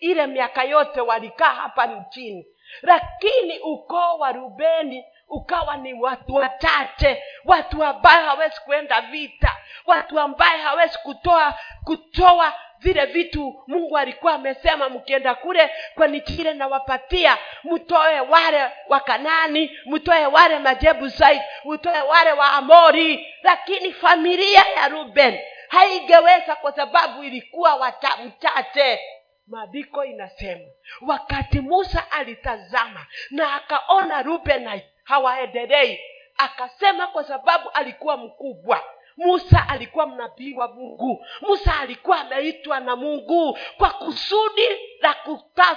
Ile miaka yote walikaa hapa nchini. Lakini ukoo wa rubeni ukawa ni watu wachache watu ambaye hawezi kuenda vita watu ambaye hawezi kutoa kutoa vile vitu mungu alikuwa amesema mkienda kule kwani nichile nawapatia mtoe wale wa kanani mtoe wale majebusai mtoe wale wa amori. Lakini familia ya ruben haingeweza kwa sababu ilikuwa wata mchache. Maandiko inasema wakati musa alitazama na akaona ruben hawaendelei akasema kwa sababu alikuwa mkubwa. Musa alikuwa mnabii wa mungu. Musa alikuwa ameitwa na mungu kwa kusudi la, kuta,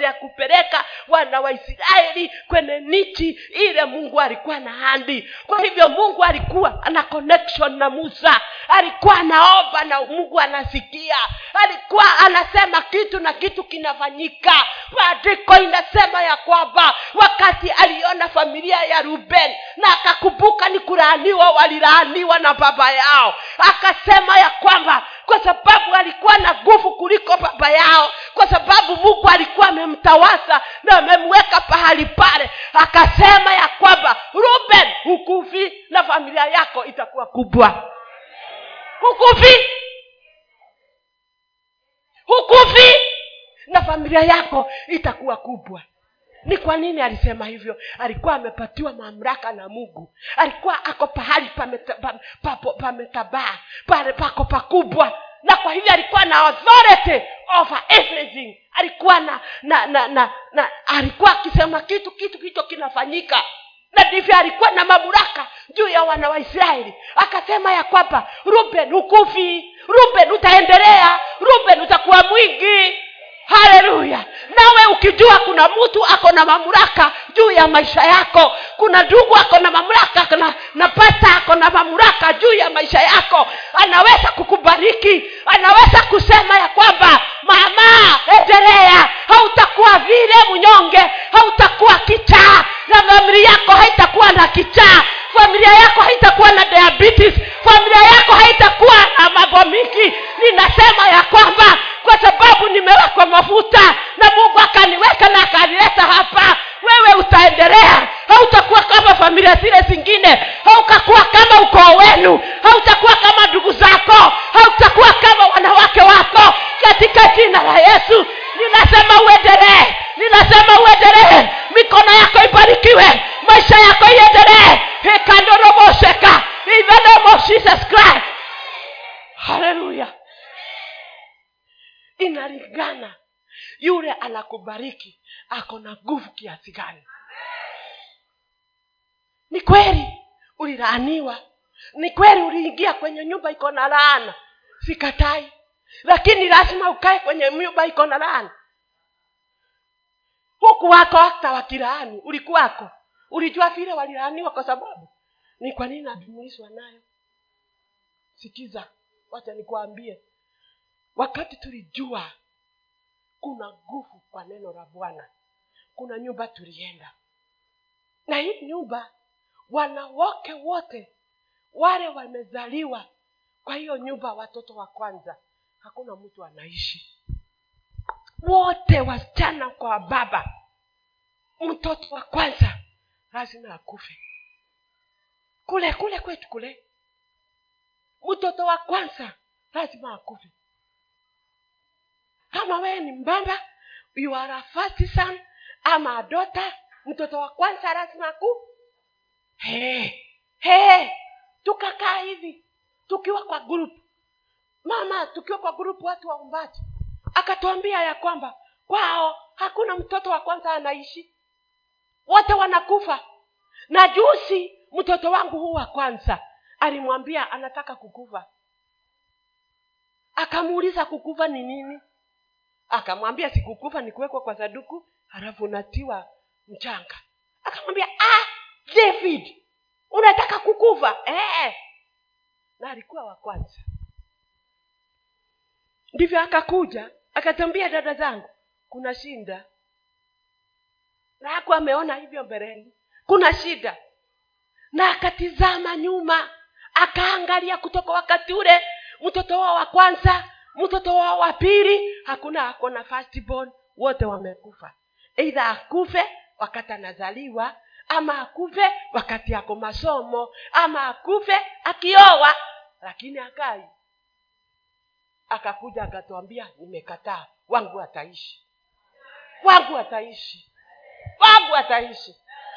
la kupeleka wana waisraeli kwenye nchi ile mungu alikuwa na handi. Kwa hivyo mungu alikuwa ana connection na musa. Alikuwa anaomba na mungu anasikia. Alikuwa anasema kitu na kitu kinafanyika. Maandiko inasema ya kwamba wakati aliona familia ya ruben na akakumbuka ni kulaaniwa walilaaniwa na baba yao. Akasema ya kwamba kwa sababu alikuwa na nguvu kuliko baba yao. Kwa sababu mungu alikuwa amemtawasa na amemweka pahali pale. Akasema ya kwamba ruben hukufi na familia yako itakuwa kubwa. Hukufi. Hukufi na familia yako itakuwa kubwa ni kwa nini alisema hivyo? Alikuwa amepatiwa mamlaka na mungu. Alikuwa ako pahali pametabaa pame, pale pako pakubwa. Na kwa hivyo alikuwa na authority over everything. Alikuwa na na na na, na alikuwa akisema kitu kitu kicho kinafanyika. Na ndivyo alikuwa na mamlaka juu ya wana wa israeli. Akasema ya kwamba ruben hukufi. Ruben utaendelea ruben utakuwa mwingi haleluya. Nawe ukijua kuna mtu ako na mamlaka juu ya maisha yako kuna ndugu ako na mamlaka na, na pasta ako na mamlaka juu ya maisha yako anaweza kukubariki anaweza kusema ya kwamba mama endelea hautakuwa vile mnyonge hautakuwa kichaa na familia yako haitakuwa na kichaa familia yako haitakuwa na diabetes. Familia yako haitakuwa na mambo mingi. Ninasema ya kwamba kwa sababu nimewekwa mafuta na mungu akaniweka na akanileta hapa wewe utaendelea. Hautakuwa kama familia zile zingine. Hautakuwa kama ukoo wenu. Hautakuwa kama ndugu zako. Hautakuwa kama wanawake wako. Katika jina la yesu ninasema uendelee. Ninasema uendelee. Mikono yako ibarikiwe maisha yako iendelee hekandoromosheka in the name of jesus christ haleluya inalingana yule anakubariki ako na nguvu kiasi gani? Ni kweli ulilaaniwa ni kweli uliingia kwenye nyumba iko na laana. Sikatai lakini lazima ukae kwenye nyumba iko na laana. Huku wako hata wakilaani ulikuwako. Ulijua vile walilaaniwa kwa sababu? Ni kwa nini najumuishwa nayo? Sikiza wacha nikuambie. Wakati tulijua kuna nguvu kwa neno la bwana. Kuna nyumba tulienda. Na hii nyumba wanawake wote wale wamezaliwa. Kwa hiyo nyumba watoto wa kwanza hakuna mtu anaishi. Wote wasichana kwa baba mtoto wa kwanza lazima akufe. Kule kule kwetu kule mtoto wa kwanza lazima akufe. Kama wewe ni mbamba you are a first son ama adota mtoto wa kwanza lazima ku. Hey, hey, tukakaa hivi tukiwa kwa group. Mama tukiwa kwa group watu waumbaji akatuambia ya kwamba kwao hakuna mtoto wa kwanza anaishi. Wote wanakufa. Na juzi mtoto wangu huu wa kwanza alimwambia anataka kukuva akamuuliza kukuva ni nini akamwambia sikukufa ni kuwekwa kwa saduku halafu unatiwa mchanga. Akamwambia ah david unataka kukufa eh. na alikuwa wa kwanza. Ndivyo akakuja akatambia dada zangu kuna shinda na aku ameona hivyo mbeleni. Kuna shida. Na akatizama nyuma akaangalia kutoka wakati ule mtoto wao wa kwanza mtoto wao wa pili hakuna ako na firstborn wote wamekufa. Eidha akufe wakati anazaliwa ama akufe wakati ako masomo ama akufe akioa lakini akai. Akakuja akatwambia nimekataa wangu ataishi. Wangu ataishi. Wangu ataishi.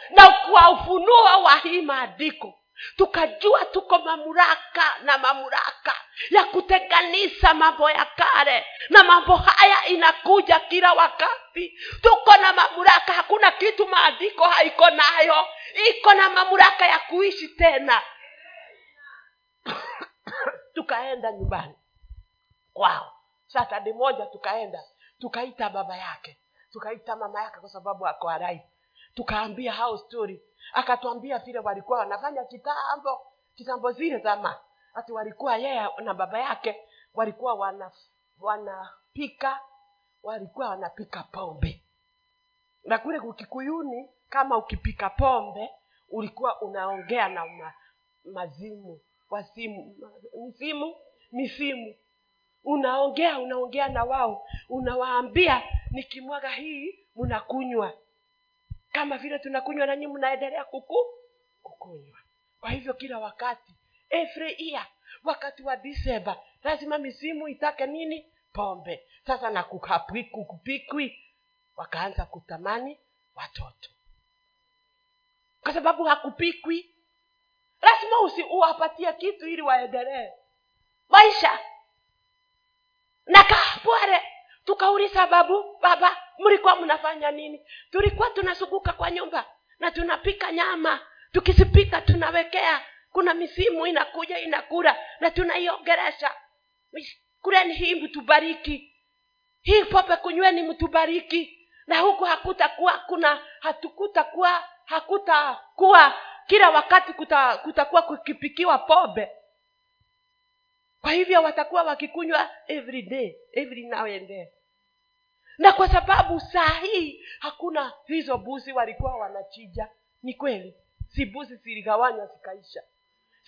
Na kwa ufunuo wa hii maandiko tukajua tuko mamlaka na mamlaka ya kutenganisha mambo ya kale. Na mambo haya inakuja kila wakati. Tuko na mamlaka hakuna kitu maandiko haiko nayo. Iko na mamlaka ya kuishi tena. Tukaenda nyumbani. Kwao. Satadi moja tukaenda. Tukaita baba yake. Tukaita mama yake kwa sababu ako arai tukaambia hao story. Akatwambia vile walikuwa wanafanya kitambo. Kitambo zile zama ati walikuwa yeye na baba yake walikuwa wana wanapika walikuwa wanapika pombe. Na kule kukikuyuni kama ukipika pombe ulikuwa unaongea na ma, mazimu wasimu misimu misimu. Unaongea unaongea na wao unawaambia nikimwaga hii mnakunywa. Kama vile tunakunywa nanyi mnaendelea kuku kukunywa. Kwa hivyo kila wakati every year wakati wa disemba lazima misimu itake nini? Pombe. Sasa na kukapikwi wakaanza kutamani watoto. Kwa sababu hakupikwi. Lazima usi uwapatie kitu ili waendelee. Maisha. Na kapware tukauliza babu baba mlikuwa mnafanya nini? Tulikuwa tunasuguka kwa nyumba na tunapika nyama. Tukizipika tunawekea kuna misimu inakuja inakura na tunaiongeresha. Kureni hii mtubariki. Hii pope kunyweni mtubariki. Na huku hakutakuwa kuna hatukutakuwa hakutakuwa. Kila wakati kuta, kutakuwa kukipikiwa pombe kwa hivyo watakuwa wakikunywa every day every now and then. Na kwa sababu saa hii hakuna hizo buzi walikuwa wanachija. Ni kweli si buzi ziligawanywa zikaisha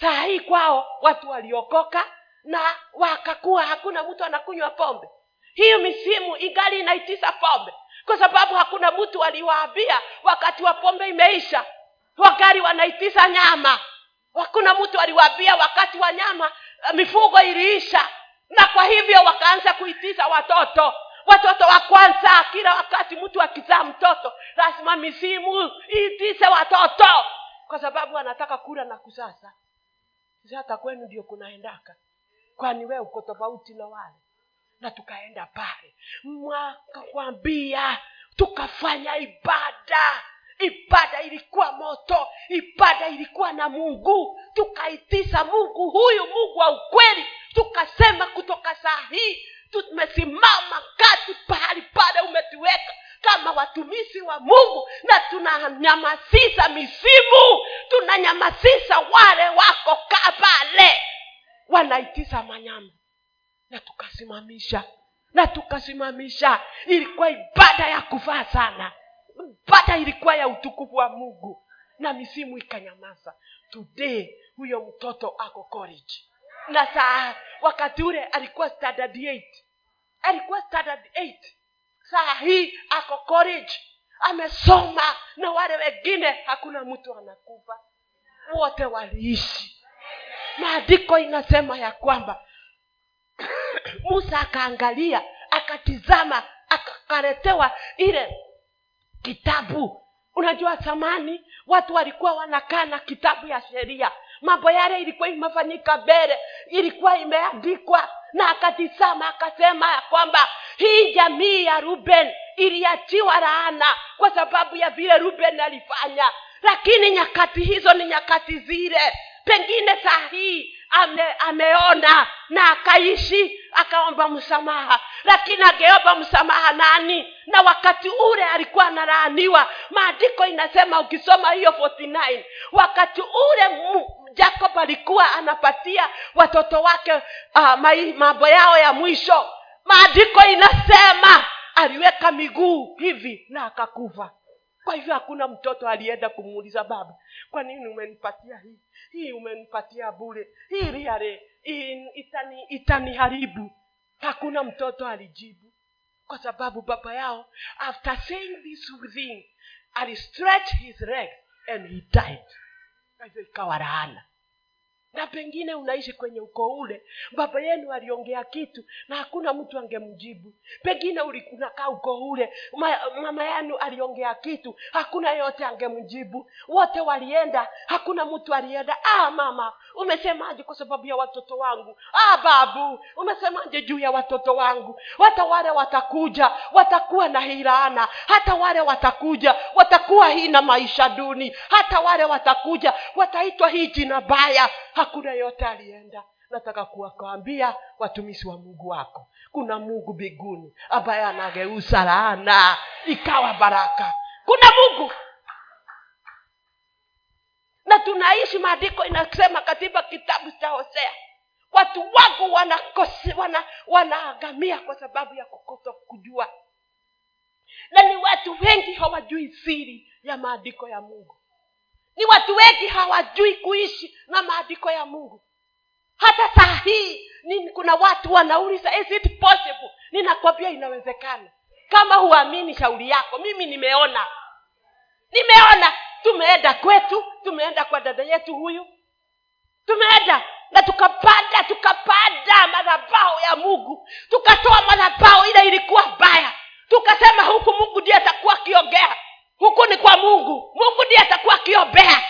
saa hii kwao watu waliokoka na wakakuwa hakuna mtu anakunywa pombe. Hiyo misimu ingali inaitisa pombe. Kwa sababu hakuna mtu aliwaambia wakati wa pombe imeisha wagari wanaitisa nyama. Hakuna mtu aliwaambia wakati wa nyama mifugo iliisha. Na kwa hivyo wakaanza kuitisa watoto. Watoto wa kwanza kila wakati mtu akizaa mtoto lazima misimu iitise watoto. Kwa sababu anataka kula na kusasa hata kwenu ndio kunaendaka. Kwani we uko tofauti na wale? Na tukaenda pale. Mwakakwambia tukafanya ibada. Ibada ilikuwa moto. Ibada ilikuwa na mungu. Tukaitisa mungu huyu mungu wa ukweli. Tukasema kutoka saa hii tumesimama kati pahali pale umetuweka kama watumishi wa mungu na tunanyamasisha misimu tunanyamasisha wale wako pale. Wanaitisha manyama na tukasimamisha na tukasimamisha. Ilikuwa ibada ya kufaa sana ibada ilikuwa ya utukufu wa mungu na misimu ikanyamaza. Today huyo mtoto ako college. Na saa wakati ule alikuwa standard 8 alikuwa standard 8 saa hii ako college amesoma na wale wengine hakuna mtu anakufa. Wote waliishi. Maandiko inasema ya kwamba musa akaangalia akatizama akaletewa ile kitabu. Unajua zamani watu walikuwa wanakaa na kitabu ya sheria. Mambo yale ilikuwa imefanyika mbele ilikuwa imeandikwa na akatizama akasema ya kwamba hii jamii ya ruben iliachiwa laana kwa sababu ya vile ruben alifanya. Lakini nyakati hizo ni nyakati zile. Pengine saa hii ame, ameona na akaishi akaomba msamaha. Lakini angeomba msamaha nani? Na wakati ule alikuwa analaaniwa. Maandiko inasema ukisoma hiyo 49 wakati ule jacob alikuwa anapatia watoto wake uh, mambo yao ya mwisho. Maandiko inasema aliweka miguu hivi na akakuva kwa hivyo hakuna mtoto alienda kumuuliza baba kwa nini umenipatia hii? Hii umenipatia bure. Hii riare itani itaniharibu. Hakuna mtoto alijibu. Kwa sababu baba yao after saying this thing his legs and he died Kwa hivyo ikawa laana na pengine unaishi kwenye ukoo ule baba yenu aliongea kitu na hakuna mtu angemjibu. Pengine unakaa ukoo ule ma, mama yenu aliongea kitu hakuna yote angemjibu. Wote walienda hakuna mtu alienda. Ah mama umesemaje kwa sababu ya watoto wangu? Ah babu umesemaje juu ya watoto wangu? Hata wale watakuja watakuwa na hirana. Hata wale watakuja watakuwa hii na maisha duni. Hata wale watakuja wataitwa hii jina baya hakuna yote alienda. Nataka kuwakaambia watumishi wa mungu wako kuna mungu mbinguni ambaye anageusa laana ikawa baraka. Kuna mungu. Na tunaishi maandiko inasema katika kitabu cha hosea watu wangu wanakosi wana, kwa sababu ya kukosa kujua. Na ni watu wengi hawajui siri ya maandiko ya mungu ni watu wengi hawajui kuishi na maandiko ya mungu. Hata saa hii ni, kuna watu wanauliza is it possible? Ninakwambia inawezekana. Kama huamini shauri yako mimi nimeona. Nimeona. Tumeenda kwetu tumeenda kwa dada yetu huyu. Tumeenda na tukapanda tukapanda madhabao ya mungu. Tukatoa madhabao ile ilikuwa mbaya. Tukasema huku mungu ndiye atakuwa akiongea huku ni kwa mungu. Mungu ndiye atakuwa akiombea.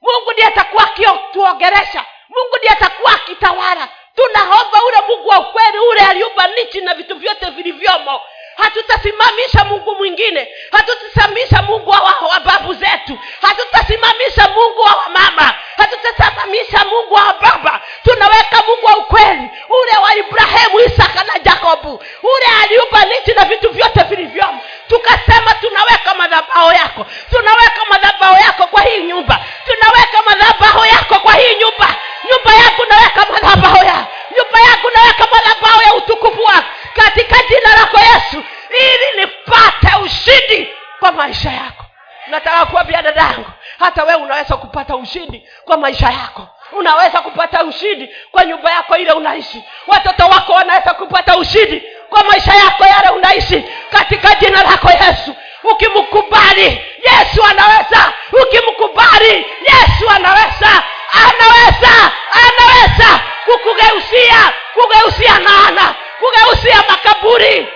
Mungu ndiye atakuwa akituongeresha. Mungu ndiye atakuwa akitawala. Tunaomba ule mungu wa ukweli ule aliumba nichi na vitu vyote vilivyomo hatutasimamisha mungu mwingine. Hatutasimamisha mungu wa, wa babu zetu. Hatutasimamisha mungu wa mama. Hatutasimamisha mungu wa baba. Tunaweka mungu wa ukweli. Ule wa ibrahimu isaka na jakobu. Ule aliumba nchi na vitu vyote vilivyomo. Tukasema tunaweka madhabao yako. Tunaweka madhabao yako kwa hii nyumba. Tunaweka madhabao yako kwa hii nyumba. Nyumba yako naweka madhabao ya nyumba yako naweka madhabao ya utukufu wako katika jina lako yesu ili nipate ushindi kwa maisha yako. Nataka kuambia dadangu hata wewe unaweza kupata ushindi kwa maisha yako. Unaweza kupata ushindi kwa nyumba yako ile unaishi. Watoto wako wanaweza kupata ushindi kwa maisha yako yale unaishi. Katika jina lako yesu ukimkubali yesu anaweza. Ukimkubali yesu anaweza. Anaweza anaweza. Kukugeusia kugeusia laana kugeusia makaburi.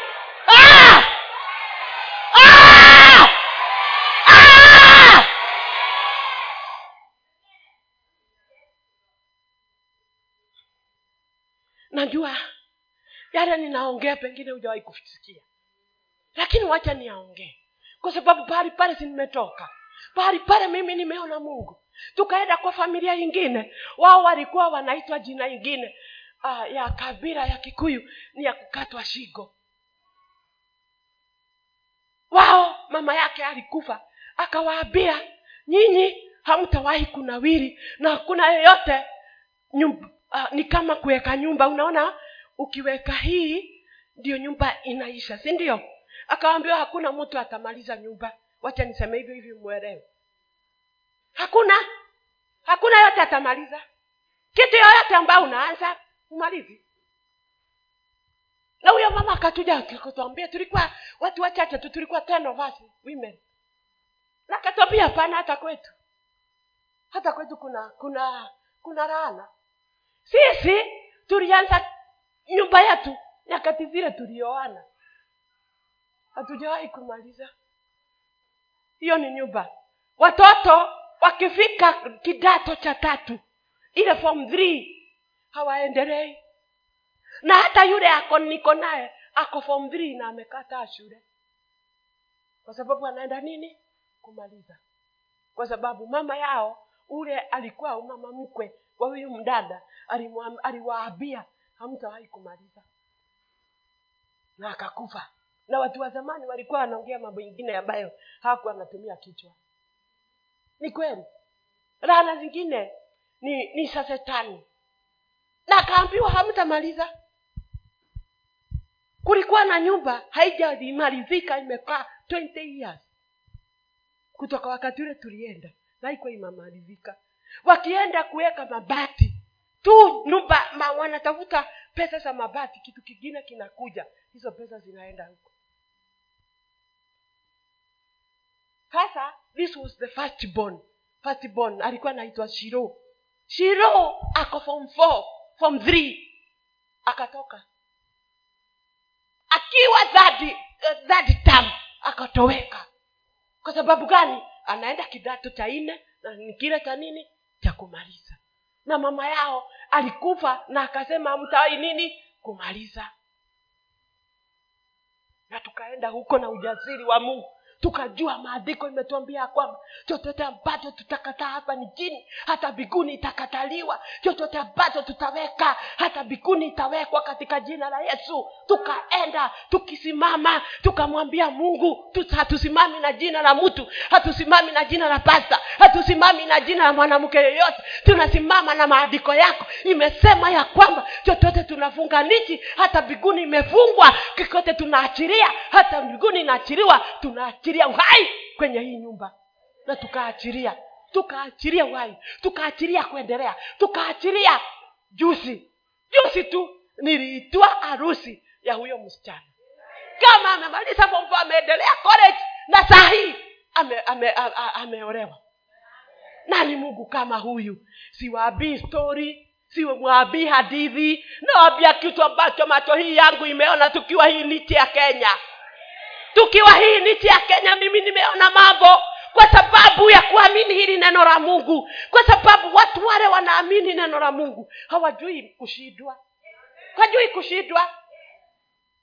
Ah! Ah! Ah! najua yale ninaongea pengine hujawahi kusikia lakini wacha niyaongee kwa sababu pahali pale sinimetoka pahali pale mimi nimeona mungu. Tukaenda kwa familia ingine wao walikuwa wanaitwa jina ingine uh, ya kabila ya kikuyu ni ya kukatwa shingo. Wao mama yake alikufa akawaambia nyinyi hamtawahi kunawiri na hakuna yeyote nyumba, uh, ni kama kuweka nyumba. Unaona ukiweka hii ndio nyumba inaisha si ndio? Akawambiwa hakuna mtu atamaliza nyumba. Wacha niseme hivyo hivi mwelewe. Hakuna hakuna yote atamaliza. Kitu yoyote ambayo unaanza umalizi na huyo mama akatuja akatuambia tulikuwa watu wachache tu tulikuwa ten of us women. Na akatuambia hapana hata kwetu. Hata kwetu kuna kuna kuna laana. Sisi tulianza nyumba yetu nyakati zile tulioana. Hatujawahi kumaliza. Hiyo ni nyumba. Watoto wakifika kidato cha tatu ile form three hawaendelei na hata yule ako niko naye ako form three na amekataa shule. Kwa sababu anaenda nini? Kumaliza. Kwa sababu mama yao ule alikuwa mama mkwe wa huyu mdada aliwaambia hamtawahi kumaliza. Na akakufa. Na watu wa zamani walikuwa wanaongea mambo ingine ambayo hawakuwa wanatumia kichwa. Ni kweli. Laana zingine ni ni setani na akaambiwa hamtamaliza. Kulikuwa na nyumba haijamalizika imekaa 20 years. Kutoka wakati ule tulienda naikwa imamalizika wakienda kuweka mabati tu nyumba ma, wanatafuta pesa za mabati kitu kingine kinakuja hizo pesa zinaenda huko. Sasa this was the first born firstborn alikuwa anaitwa shiro. Shiro ako form four form three. Akatoka. Akiwa third, uh, third term akatoweka. Kwa sababu gani? Anaenda kidato cha nne na ni kile cha nini? Cha kumaliza. Na mama yao alikufa na akasema mtawai nini? Kumaliza. Na tukaenda huko na ujasiri wa mungu tukajua maandiko imetuambia ya kwamba chochote ambacho tutakataa hapa ni chini hata biguni itakataliwa. Chochote ambacho tutaweka hata biguni itawekwa katika jina la yesu. Tukaenda tukisimama tukamwambia mungu hatusimami na jina la mtu hatusimami na jina la pasta hatusimami na jina la mwanamke yeyote. Tunasimama na maandiko yako. Imesema ya kwamba chochote tunafunganichi hata biguni imefungwa. Kikote tunaachiria hata biguni inaachiriwa tunaachiria uhai kwenye hii nyumba. Na tukaachiria tukaachiria uhai tukaachiria kuendelea tukaachiria juzi. Juzi tu niliitwa harusi ya huyo msichana. Kama amemaliza form ameendelea college na saa hii ame, ame, a- ameolewa. Nani mungu kama huyu? Siwabii stori siwamwabii hadithi nawambia kitu ambacho macho hii yangu imeona tukiwa hii nchi ya kenya tukiwa hii nchi ya kenya mimi nimeona mambo. Kwa sababu ya kuamini hili neno la mungu. Kwa sababu watu wale wanaamini neno la mungu. Hawajui kushindwa. Hawajui kushindwa.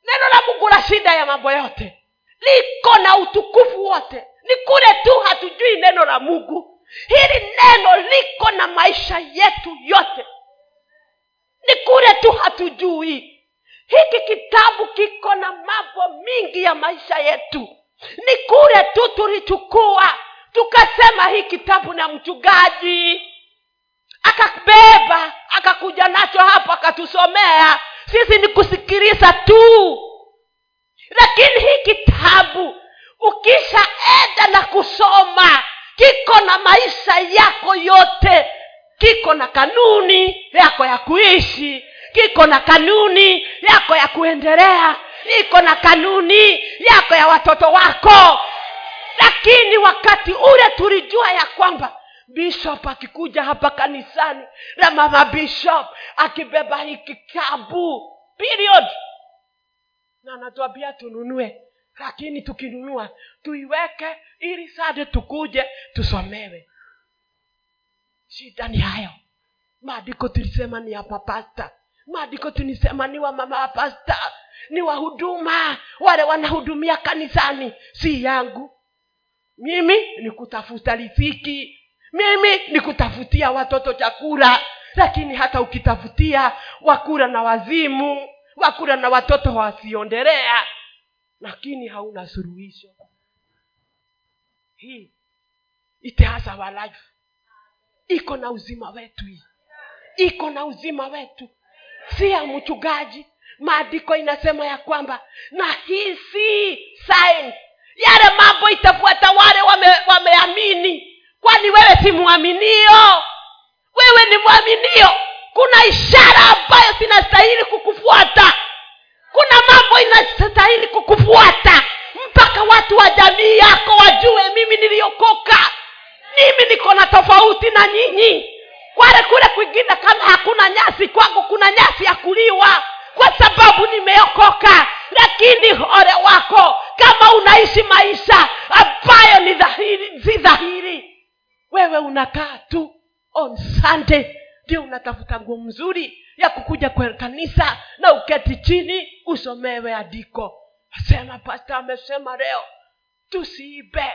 Neno la mungu la shida ya mambo yote. Liko na utukufu wote. Ni kule tu hatujui neno la mungu. Hili neno liko na maisha yetu yote. Ni kule tu hatujui hiki kitabu kiko na mambo mingi ya maisha yetu. Ni kule tu tulichukua tukasema hii kitabu na mchungaji. Akabeba akakuja nacho hapo akatusomea. Sisi ni kusikiliza tu. Lakini hii kitabu ukishaenda na kusoma kiko na maisha yako yote. Kiko na kanuni yako ya kuishi kiko na kanuni yako ya kuendelea. Iko na kanuni yako ya watoto wako. Lakini wakati ule tulijua ya kwamba bishop akikuja hapa kanisani na mama bishop akibeba hiki kabu period. Na anatuambia tununue lakini tukinunua tuiweke ili sade tukuje tusomewe. Shida ni hayo. Maandiko tulisema ni ya papasta maandiko tunisema ni wa mama pasta ni wahuduma wale wanahudumia kanisani. Si yangu. Mimi ni kutafuta riziki. Mimi ni kutafutia watoto chakula. Lakini hata ukitafutia wakura na wazimu wakura na watoto wasiondelea. Lakini hauna suluhisho. Hii it has life. Iko na uzima wetu hii. Iko na uzima wetu si ya mchungaji maandiko inasema ya kwamba na hii si sign. Yale mambo itafuata wale wame, wameamini. Kwani wewe si mwaminio wewe ni mwaminio kuna ishara ambayo zinastahili kukufuata. Kuna mambo inastahili kukufuata. Mpaka watu wa jamii yako wajue mimi niliokoka. Mimi niko na tofauti na nyinyi kwale kule kwingine kama hakuna nyasi kwangu kuna nyasi ya kuliwa. Kwa sababu nimeokoka. Lakini ole wako kama unaishi maisha ambayo ni dhahiri si dhahiri wewe unakaa tu on sunday ndio unatafuta nguo mzuri ya kukuja kwa kanisa na uketi chini usomewe andiko. Asema pasta amesema leo tusiibe.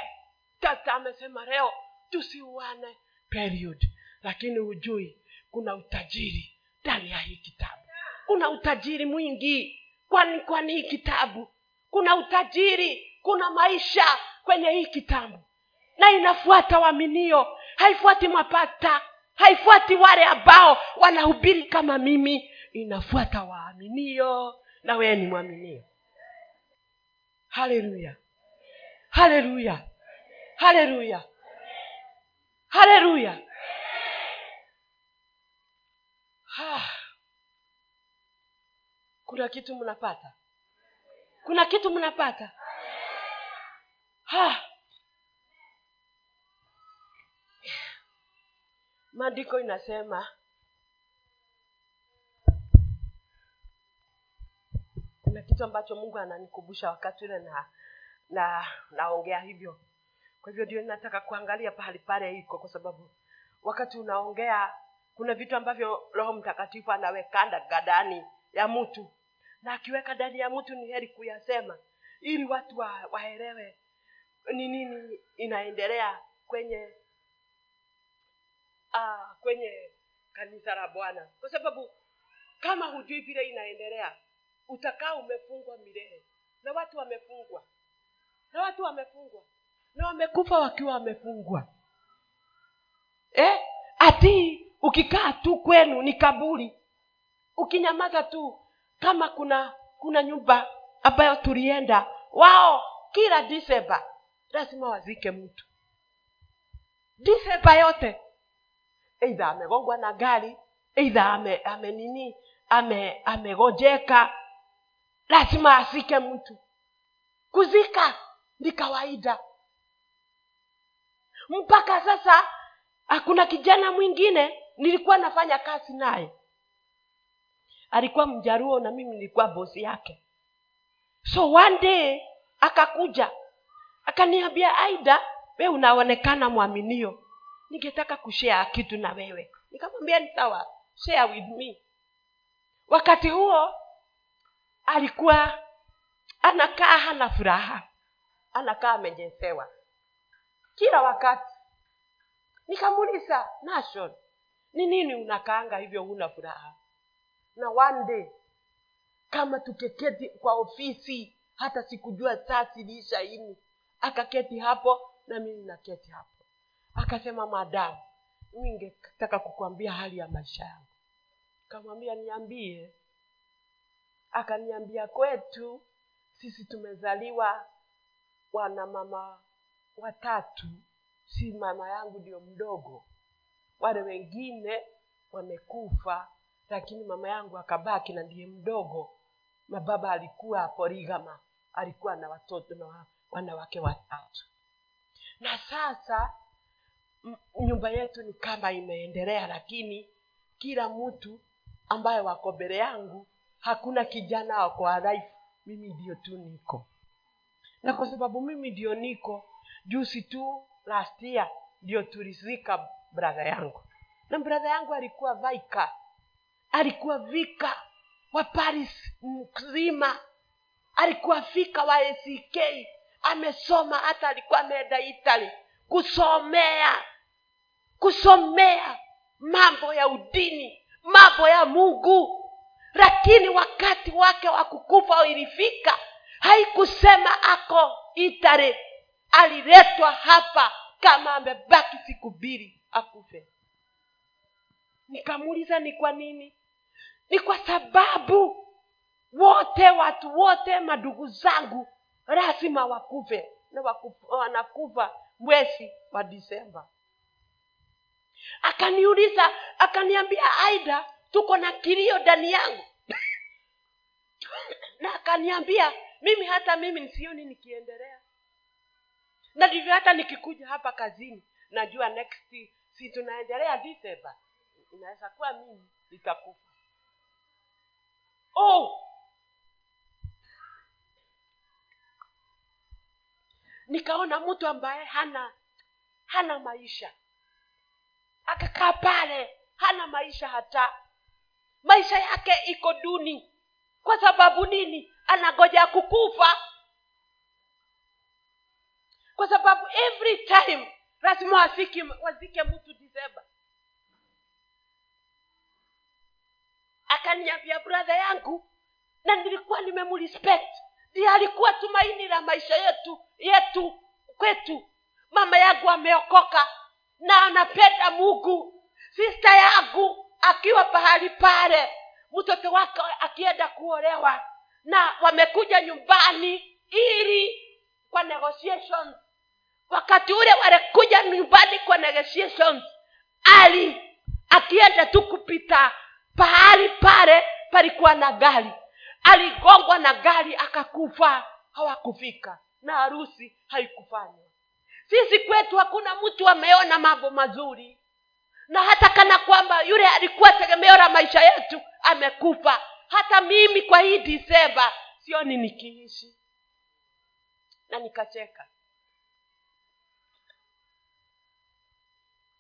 Tata amesema leo tusiuane. Period lakini hujui kuna utajiri ndani ya hii kitabu. Kuna utajiri mwingi. Kwani kwani hii kitabu? Kuna utajiri kuna maisha kwenye hii kitabu. Na inafuata waaminio. Haifuati mapata. Haifuati wale ambao wanahubiri kama mimi. Inafuata waaminio. Na wewe ni mwaminio. Haleluya. Haleluya. Haleluya. Haleluya Ah. kuna kitu mnapata kuna kitu mnapata ha. maandiko inasema kuna kitu ambacho mungu ananikumbusha wakati ule na na naongea hivyo kwa hivyo ndio nataka kuangalia pahali pale iko kwa sababu wakati unaongea kuna vitu ambavyo roho mtakatifu anawekanda gadani ya mtu. Na akiweka ndani ya mtu ni heri kuyasema ili watu wa, waelewe ni nini inaendelea kwenye ah, kwenye kanisa la bwana. Kwa sababu kama hujui vile inaendelea utakaa umefungwa milele. Na watu wamefungwa. Na watu wamefungwa. Na wamekufa wakiwa wamefungwa. Eh? ati ukikaa tu kwenu ni kaburi. Ukinyamaza tu kama kuna kuna nyumba ambayo tulienda wao kila disemba lazima wazike mtu. Disemba yote eidha amegongwa na gari eidha ame, ame nini ame amegojeka lazima asike mtu. Kuzika ni kawaida. Mpaka sasa hakuna kijana mwingine nilikuwa nafanya kazi naye. Alikuwa mjaruo na mimi nilikuwa bosi yake. So one day akakuja. Akaniambia aida we unaonekana mwaminio. Ningetaka kushea kitu na wewe. Nikamwambia ni sawa share with me. Wakati huo alikuwa anakaa hana furaha. Anakaa amejesewa. Kila wakati. Nikamuuliza nation ni nini unakaanga hivyo huna furaha? Na one day kama tukeketi kwa ofisi hata sikujua saa ziliisha ini akaketi hapo na mimi naketi hapo. Akasema madamu mi ningetaka kukwambia hali ya maisha yangu. Kamwambia niambie. Akaniambia kwetu sisi tumezaliwa wana mama watatu si mama yangu ndio mdogo wale wengine wamekufa lakini mama yangu akabaki na ndiye mdogo. Na baba alikuwa porigama alikuwa na watoto na wanawake watatu. Na sasa nyumba yetu ni kama imeendelea lakini kila mtu ambaye wako mbele yangu hakuna kijana wako alive mimi ndio tu niko. Na kwa sababu mimi ndio niko jusi tu last year ndio tulizika brother yangu. Na bradha yangu alikuwa vaika alikuwa vika wa paris mzima. Alikuwa fika wa ack amesoma hata alikuwa ameenda italy. Kusomea. Kusomea mambo ya udini mambo ya mungu. Lakini wakati wake wa kukufa ilifika haikusema ako itare aliletwa hapa kama amebaki siku mbili akufe. Nikamuuliza ni kwa nini? Ni kwa sababu wote watu wote madugu zangu lazima wakufe na wanakufa mwezi wa disemba akaniuliza akaniambia aida tuko na kilio ndani yangu. Na akaniambia mimi hata mimi nisioni nikiendelea. Na ndivyo hata nikikuja hapa kazini najua next si tunaendelea disemba inaweza kuwa mimi nitakufa. Oh! Nikaona mtu ambaye hana hana maisha. Akakaa pale hana maisha hata. Maisha yake iko duni. Kwa sababu nini? Anagoja kukufa. Kwa sababu every time lazima wazike, wazike mtu disemba akaniambia bradha yangu na nilikuwa nimemrespect ndiye alikuwa tumaini la maisha yetu yetu kwetu. Mama yangu ameokoka na anapenda mungu. Sista yangu akiwa pahali pale mtoto wake akienda kuolewa na wamekuja nyumbani ili kwa negotiations wakati ule walikuja nyumbani kwa negotiations ali akienda tu kupita pahali pale palikuwa na gari. Aligongwa na gari akakufa hawakufika na harusi haikufanywa sisi kwetu hakuna mtu ameona mambo mazuri. Na hata kana kwamba yule alikuwa tegemeo la maisha yetu amekufa. Hata mimi kwa hii disemba sioni nikiishi. Na nikacheka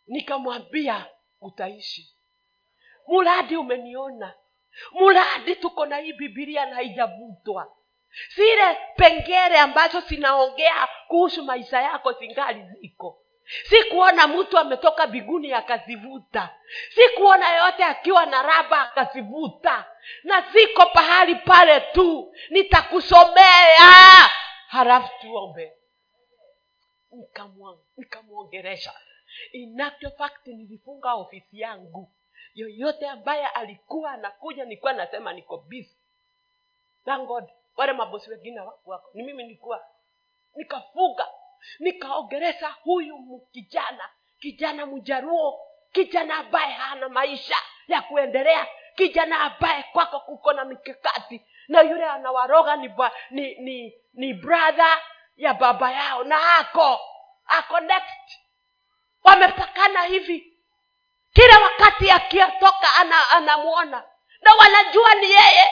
nikamwambia utaishi. Muradi umeniona. Muradi tuko na hii bibilia na haijavutwa. Zile pengere ambazo zinaongea kuhusu maisha yako zingali ziko. Sikuona mtu ametoka biguni akazivuta. Sikuona yote akiwa na raba akazivuta. Na ziko pahali pale tu. Nitakusomea. Halafu tuombe. Nikamwongeresha. in fact nilifunga ofisi yangu. Yoyote ambaye alikuwa anakuja nilikuwa nasema niko busy. Thank god wale mabosi wengine wako ni mimi nilikuwa nikafuga nikaogeresa huyu kijana kijana mjaruo kijana ambaye hana maisha ya kuendelea kijana ambaye kwako kuko na mikakati na yule anawaroga ni, ba, ni, ni, ni brother ya baba yao na ako ako next wamepakana hivi. Kila wakati akiyatoka ana, anamwona. Na wanajua ni yeye.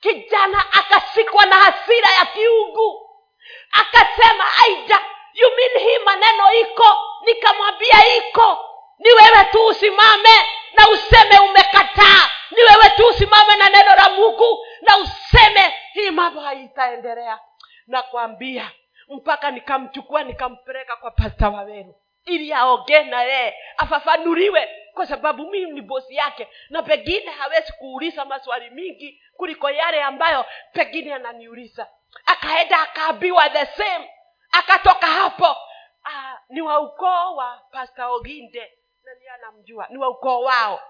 Kijana akashikwa na hasira ya kiungu. Akasema aija you hii maneno iko? Nikamwambia iko. Ni wewe tu usimame na useme umekataa. Ni wewe tu usimame na neno la mungu na useme hii mambo haitaendelea. Nakwambia mpaka nikamchukua nikampeleka kwa pasta waweru ili aongee na yeye afafanuliwe kwa sababu mimi ni bosi yake na pengine hawezi kuuliza maswali mingi kuliko yale ambayo pengine ananiuliza. Akaenda akaambiwa the same akatoka hapo. Ah, ni wa ukoo wa pasta oginde nani anamjua ni wa ukoo wao.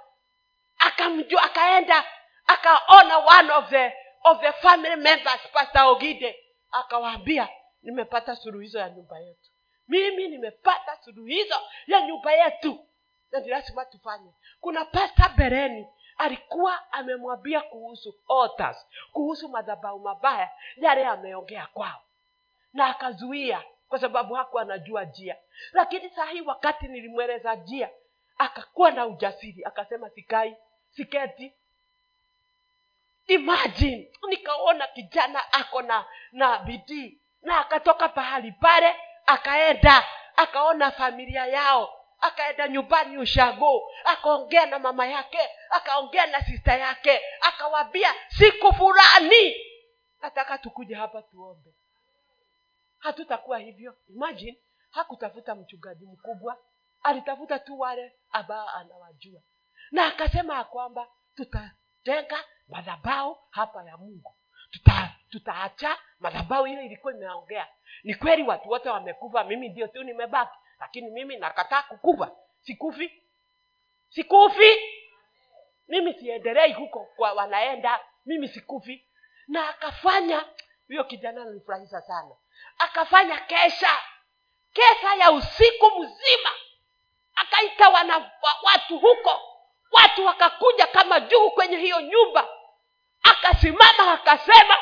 Akamjua akaenda akaona one of the of the family members pasta oginde akawaambia nimepata suluhizo ya nyumba yetu. Mimi nimepata suluhizo ya nyumba yetu. Na ni lazima tufanye. Kuna pasta bereni alikuwa amemwambia kuhusu altars kuhusu madhabau mabaya yale ameongea kwao. Na akazuia kwa sababu hakuwa anajua njia. Lakini saa hii wakati nilimweleza njia akakuwa na ujasiri. Akasema sikai siketi. Imagine nikaona kijana ako na na bidii na akatoka pahali pale akaenda akaona familia yao akaenda nyumbani ushago akaongea na mama yake akaongea na sista yake akawambia siku fulani. Nataka tukuja hapa tuombe. Hatutakuwa hivyo. Imagine hakutafuta mchungaji mkubwa. Alitafuta tu wale ambao anawajua. Na akasema ya kwamba tutatenga madhabau hapa ya mungu. Tuta tutaacha madhabau ile ilikuwa imeongea. Ni kweli watu wote wamekufa mimi ndio tu nimebaki lakini mimi nakataa kukufa. Sikufi. Sikufi. Mimi siendelei huko kwa wanaenda mimi sikufi. Na akafanya huyo kijana nilifurahisha sana. Akafanya kesha. Kesha ya usiku mzima. Akaita wana wa- watu huko. Watu wakakuja kama juu kwenye hiyo nyumba. Akasimama akasema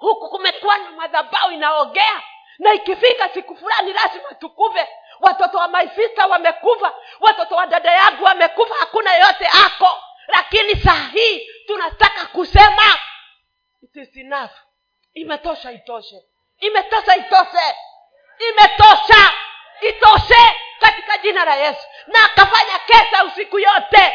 huku kumekuwa na madhabau inaogea na ikifika siku fulani lazima tukuve watoto wa maisista wamekuva watoto wa dada yangu wamekuva hakuna yeyote ako. Lakini saa hii tunataka kusema it imetosha itoshe. Imetosha itoshe. Imetosha itoshe katika jina la yesu. Na akafanya kesa usiku yote.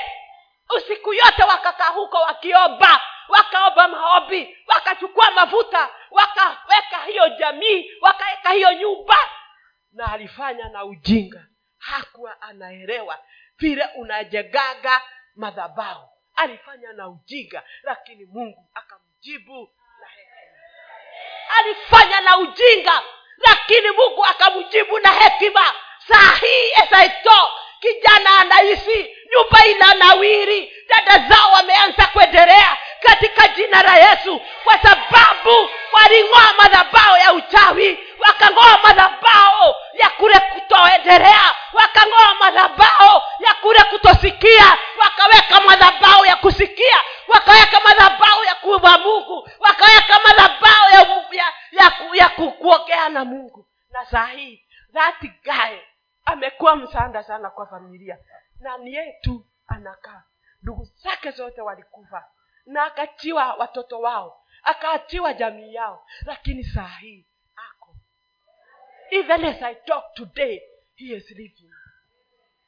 Usiku yote wakakaa huko wakiomba wakaomba maombi wakachukua mafuta wakaweka hiyo jamii wakaweka hiyo nyumba. Na alifanya na ujinga. Hakuwa anaelewa vile unajegaga madhabahu. Alifanya na ujinga lakini mungu akamjibu na hekima. Alifanya na ujinga lakini mungu akamjibu na hekima. Saa hii esaito kijana anaishi nyumba ina nawiri dada zao wameanza kuendelea katika jina la yesu. Kwa sababu waling'oa madhabao ya uchawi wakang'oa madhabao ya kule kutoendelea wakang'oa madhabao ya kule kutosikia wakaweka madhabao ya kusikia wakaweka madhabao ya kuwa mungu wakaweka madhabao ya, ya, ya, ya, kuongea na mungu. Na saa hii gae amekuwa msanda sana kwa familia? Na ni yetu anakaa. Ndugu zake zote walikufa na akatiwa watoto wao akaatiwa jamii yao. Lakini saa hii ako. Even as i talk today he is living.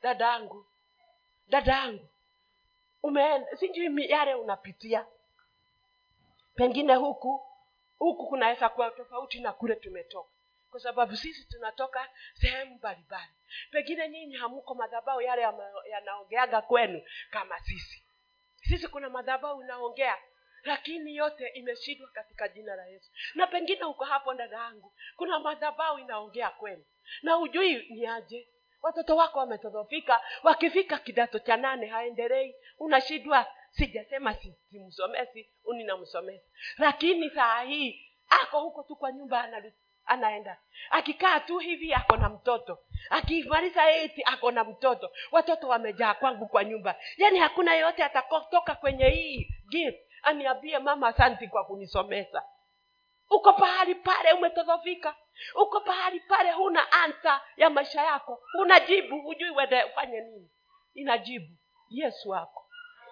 Dadangu dadangu umeenda sijui yale unapitia. Pengine huku huku kunaweza kuwa tofauti na kule tumetoka. Kwa sababu sisi tunatoka sehemu mbalimbali. Pengine nyinyi hamuko madhabao yale yanaongeaga kwenu kama sisi sisi kuna madhabau inaongea lakini yote imeshindwa katika jina la yesu. Na pengine uko hapo dada yangu kuna madhabau inaongea kwenu na ujui ni aje. Watoto wako wametodhofika wakifika kidato cha nane haendelei. Unashindwa sijasema si- simsomesi uninamsomesa lakini saa hii ako huko tu kwa nyumba anaenda. Akikaa tu hivi ako na mtoto. Akimaliza eti ako na mtoto. Watoto wamejaa kwangu kwa nyumba. Yaani hakuna yeyote atakotoka kwenye hii gift aniambie mama asanti kwa kunisomesa. Uko pahali pale umetodhofika uko pahali pale huna ansa ya maisha yako. Huna jibu hujui wende ufanye nini. Inajibu yesu wako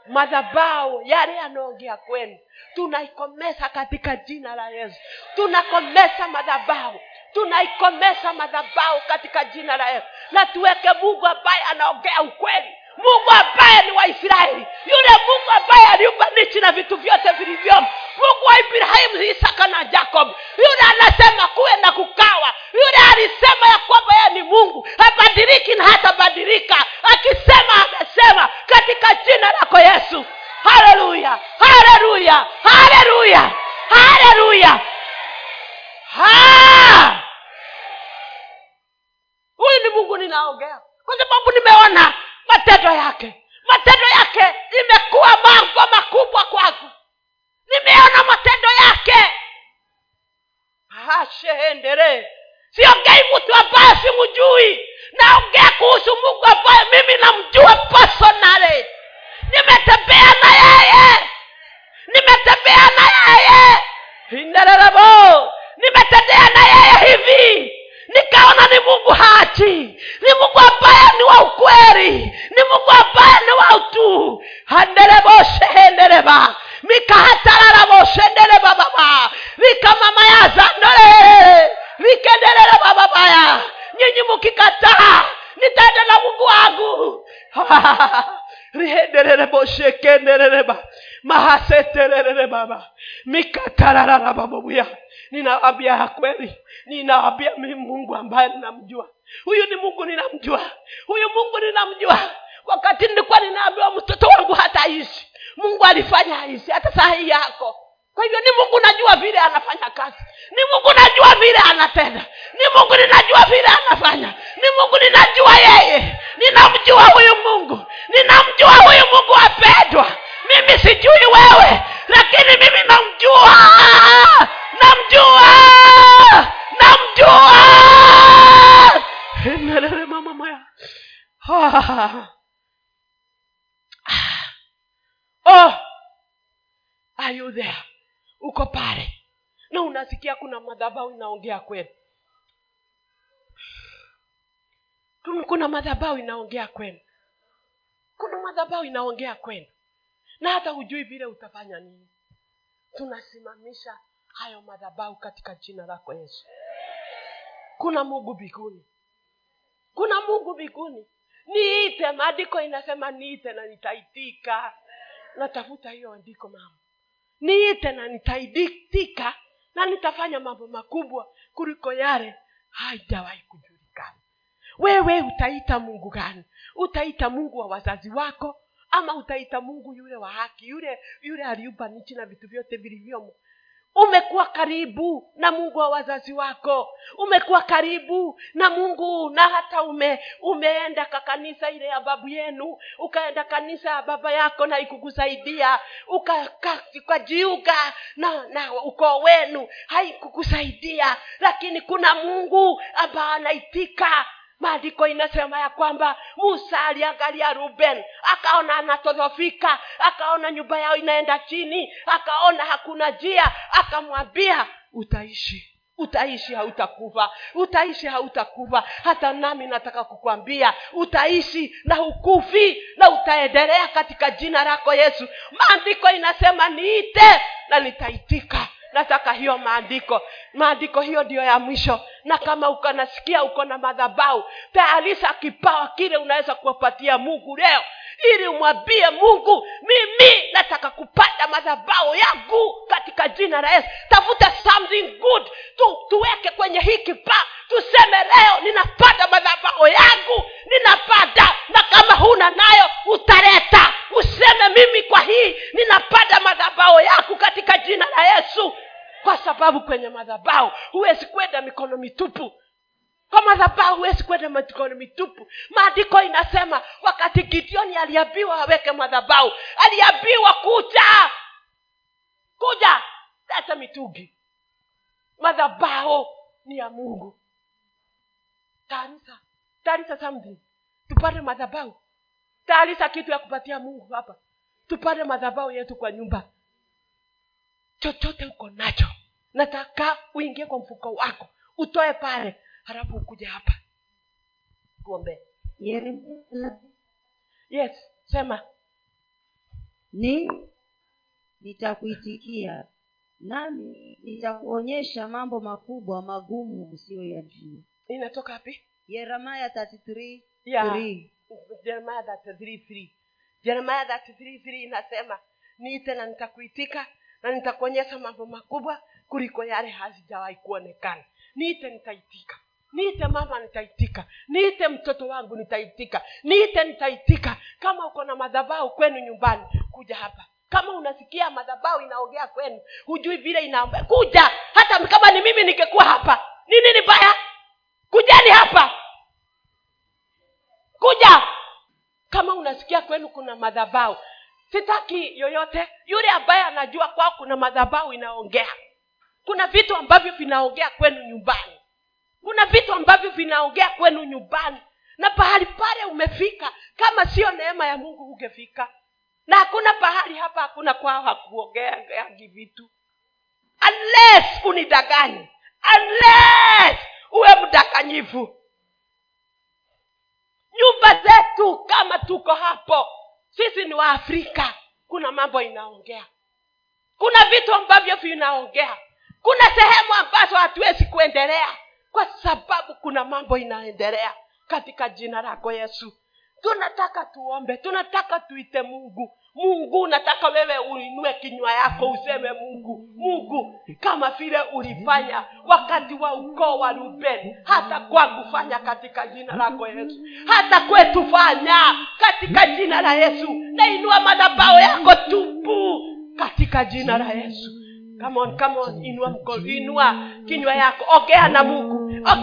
madhabao yale yanaongea kwenu. Tunaikomesa katika jina la yesu. Tunakomesa madhabao tunaikomesa madhabao katika jina la yesu. Na tuweke mungu ambaye anaongea ukweli mungu ambaye ni waisraeli yule mungu ambaye aliumba nchi na vitu vyote vilivyomo mungu wa ibrahimu isaka na jacob yule anasema kuwe na kukawa. Yule alisema ya kwamba yeye ni mungu. Habadiliki na hatabadilika. Akisema amesema katika jina lako yesu. Haleluya! Haleluya! Haleluya! Haleluya! Ha! huyu ni mungu ninaongea. Kwa sababu nimeona matendo yake. Matendo yake imekuwa mambo makubwa kwangu. Nimeona matendo yake. Hasheendere siongei mtu ambaye simjui. Naongea kuhusu mungu ambaye mimi namjua personally. Nimetembea na yeye. Nimetembea na yeye. Indererebo nimetembea na yeye hivi nikaona ni mungu hachi ni mungu ambaye ni wa ukweli. Ni mungu ambaye ni wa utu. Handereboshehendereba mikahatararaboshendereba baba. Vikamamayazandole vikenderereba babaya nyinyi mukikataa nitaenda na mungu wangu. Rihenderereboshekenderereba mahasetererere baba. Mikatarararababobuya ninawambia ya kweli. Ninawambia mi mungu ambaye ninamjua. Huyu ni mungu ninamjua. Huyu mungu ninamjua. Wakati nilikuwa ninaambiwa mtoto wangu hataishi mungu alifanya aishi hata saa hii yako. Kwa hivyo ni mungu najua vile anafanya kazi. Ni mungu najua vile anatenda. Ni mungu ninajua vile anafanya. Ni mungu ninajua yeye. Ninamjua huyu mungu. Ninamjua huyu mungu apendwa mimi sijui wewe lakini mimi namjua namjua! Namjua! Endelele mama maya. Ah. oh are you there? Uko pale. Na unasikia kuna madhabau inaongea kwenu. Kuna madhabau inaongea kwenu. Kuna madhabau inaongea kwenu. Na hata hujui vile utafanya nini. Tunasimamisha hayo madhabau katika jina lako yesu. Kuna mungu mbinguni. Kuna mungu mbinguni. Niite maandiko inasema niite na nitaitika. Natafuta hiyo andiko mama. Niite na nitaitika na nitafanya mambo makubwa kuliko yale haijawahi kujulikana. Wewe utaita mungu gani? Utaita mungu wa wazazi wako ama utaita mungu yule wa haki yule yule aliumba nchi na vitu vyote vilivyomo umekuwa karibu na mungu wa wazazi wako. Umekuwa karibu na mungu na hata ume umeenda ka kanisa ile ya babu yenu ukaenda kanisa ya baba yako na ikukusaidia ukajiuga na, na ukoo wenu haikukusaidia. Lakini kuna mungu ambaye anaitika maandiko inasema ya kwamba musa aliangalia ruben akaona anatodhofika akaona nyumba yao inaenda chini akaona hakuna njia akamwambia utaishi utaishi hautakufa utaishi hautakufa. Hata nami nataka kukwambia utaishi na hukufi na utaendelea katika jina lako yesu. Maandiko inasema niite na nitaitika nataka hiyo maandiko. Maandiko hiyo ndiyo ya mwisho. Na kama ukanasikia uko na madhabau tayarisha kipawa kile unaweza kuwapatia mungu leo ili umwambie mungu mimi nataka kupata madhabao yangu katika jina la yesu. Tafuta something good. Tu, tuweke kwenye hii kipaa tuseme leo ninapata madhabao yangu ninapata. Na kama huna nayo utaleta. Useme mimi kwa hii ninapata madhabao yangu katika jina la yesu kwa sababu kwenye madhabao huwezi kwenda mikono mitupu. Kwa madhabau huwezi kwenda mikono mitupu. Maandiko inasema wakati gideoni aliambiwa aweke madhabau aliambiwa kuja. Kuja. Leta mitungi madhabao ni ya mungu. Taarisa taarisa something. Tupate madhabau taarisa kitu ya kupatia mungu hapa. Tupate madhabau yetu kwa nyumba. Chochote uko nacho nataka uingie kwa mfuko wako utoe pale halafu ukuja hapa. Tuombee yes. Sema. Ni nitakuitikia. Nami nitakuonyesha mambo makubwa magumu usiyoyajua inatoka wapi? Yeremaya 33 Yeah. jeremaya 33:3 jeremaya 33:3 inasema niite na nitakuitika na nitakuonyesha mambo makubwa kuliko yale hazijawahi kuonekana. Niite nitaitika. Niite mama nitaitika. Niite mtoto wangu nitaitika. Niite nitaitika. Kama uko na madhabau kwenu nyumbani kuja hapa. Kama unasikia madhabau inaongea kwenu hujui vile inaomba kuja. Hata kama ni mimi ningekuwa hapa ni nini baya kujani hapa. Kuja. Kama unasikia kwenu kuna madhabau sitaki yoyote. Yule ambaye anajua kwao kuna madhabau inaongea kuna vitu ambavyo vinaongea kwenu nyumbani. Kuna vitu ambavyo vinaongea kwenu nyumbani. Na pahali pale umefika kama sio neema ya mungu hungefika. Na hakuna pahali hapa hakuna kwao hakuongeagi vitu. Unless unidanganye. Unless uwe mdakanyifu nyumba zetu kama tuko hapo sisi ni waafrika. Kuna mambo inaongea. Kuna vitu ambavyo vinaongea kuna sehemu ambazo hatuwezi kuendelea kwa sababu kuna mambo inaendelea katika jina lako yesu. Tunataka tuombe tunataka tuite mungu. Mungu nataka wewe uinue kinywa yako useme mungu. Mungu kama vile ulifanya wakati wa ukoo wa rubeni hata kwangu fanya katika jina lako yesu. Hata kwetu fanya katika jina la yesu. Nainua madhabao yako tupu katika jina la yesu come on, come on, inua mkono inua kinywa yako ongea na mungu ongea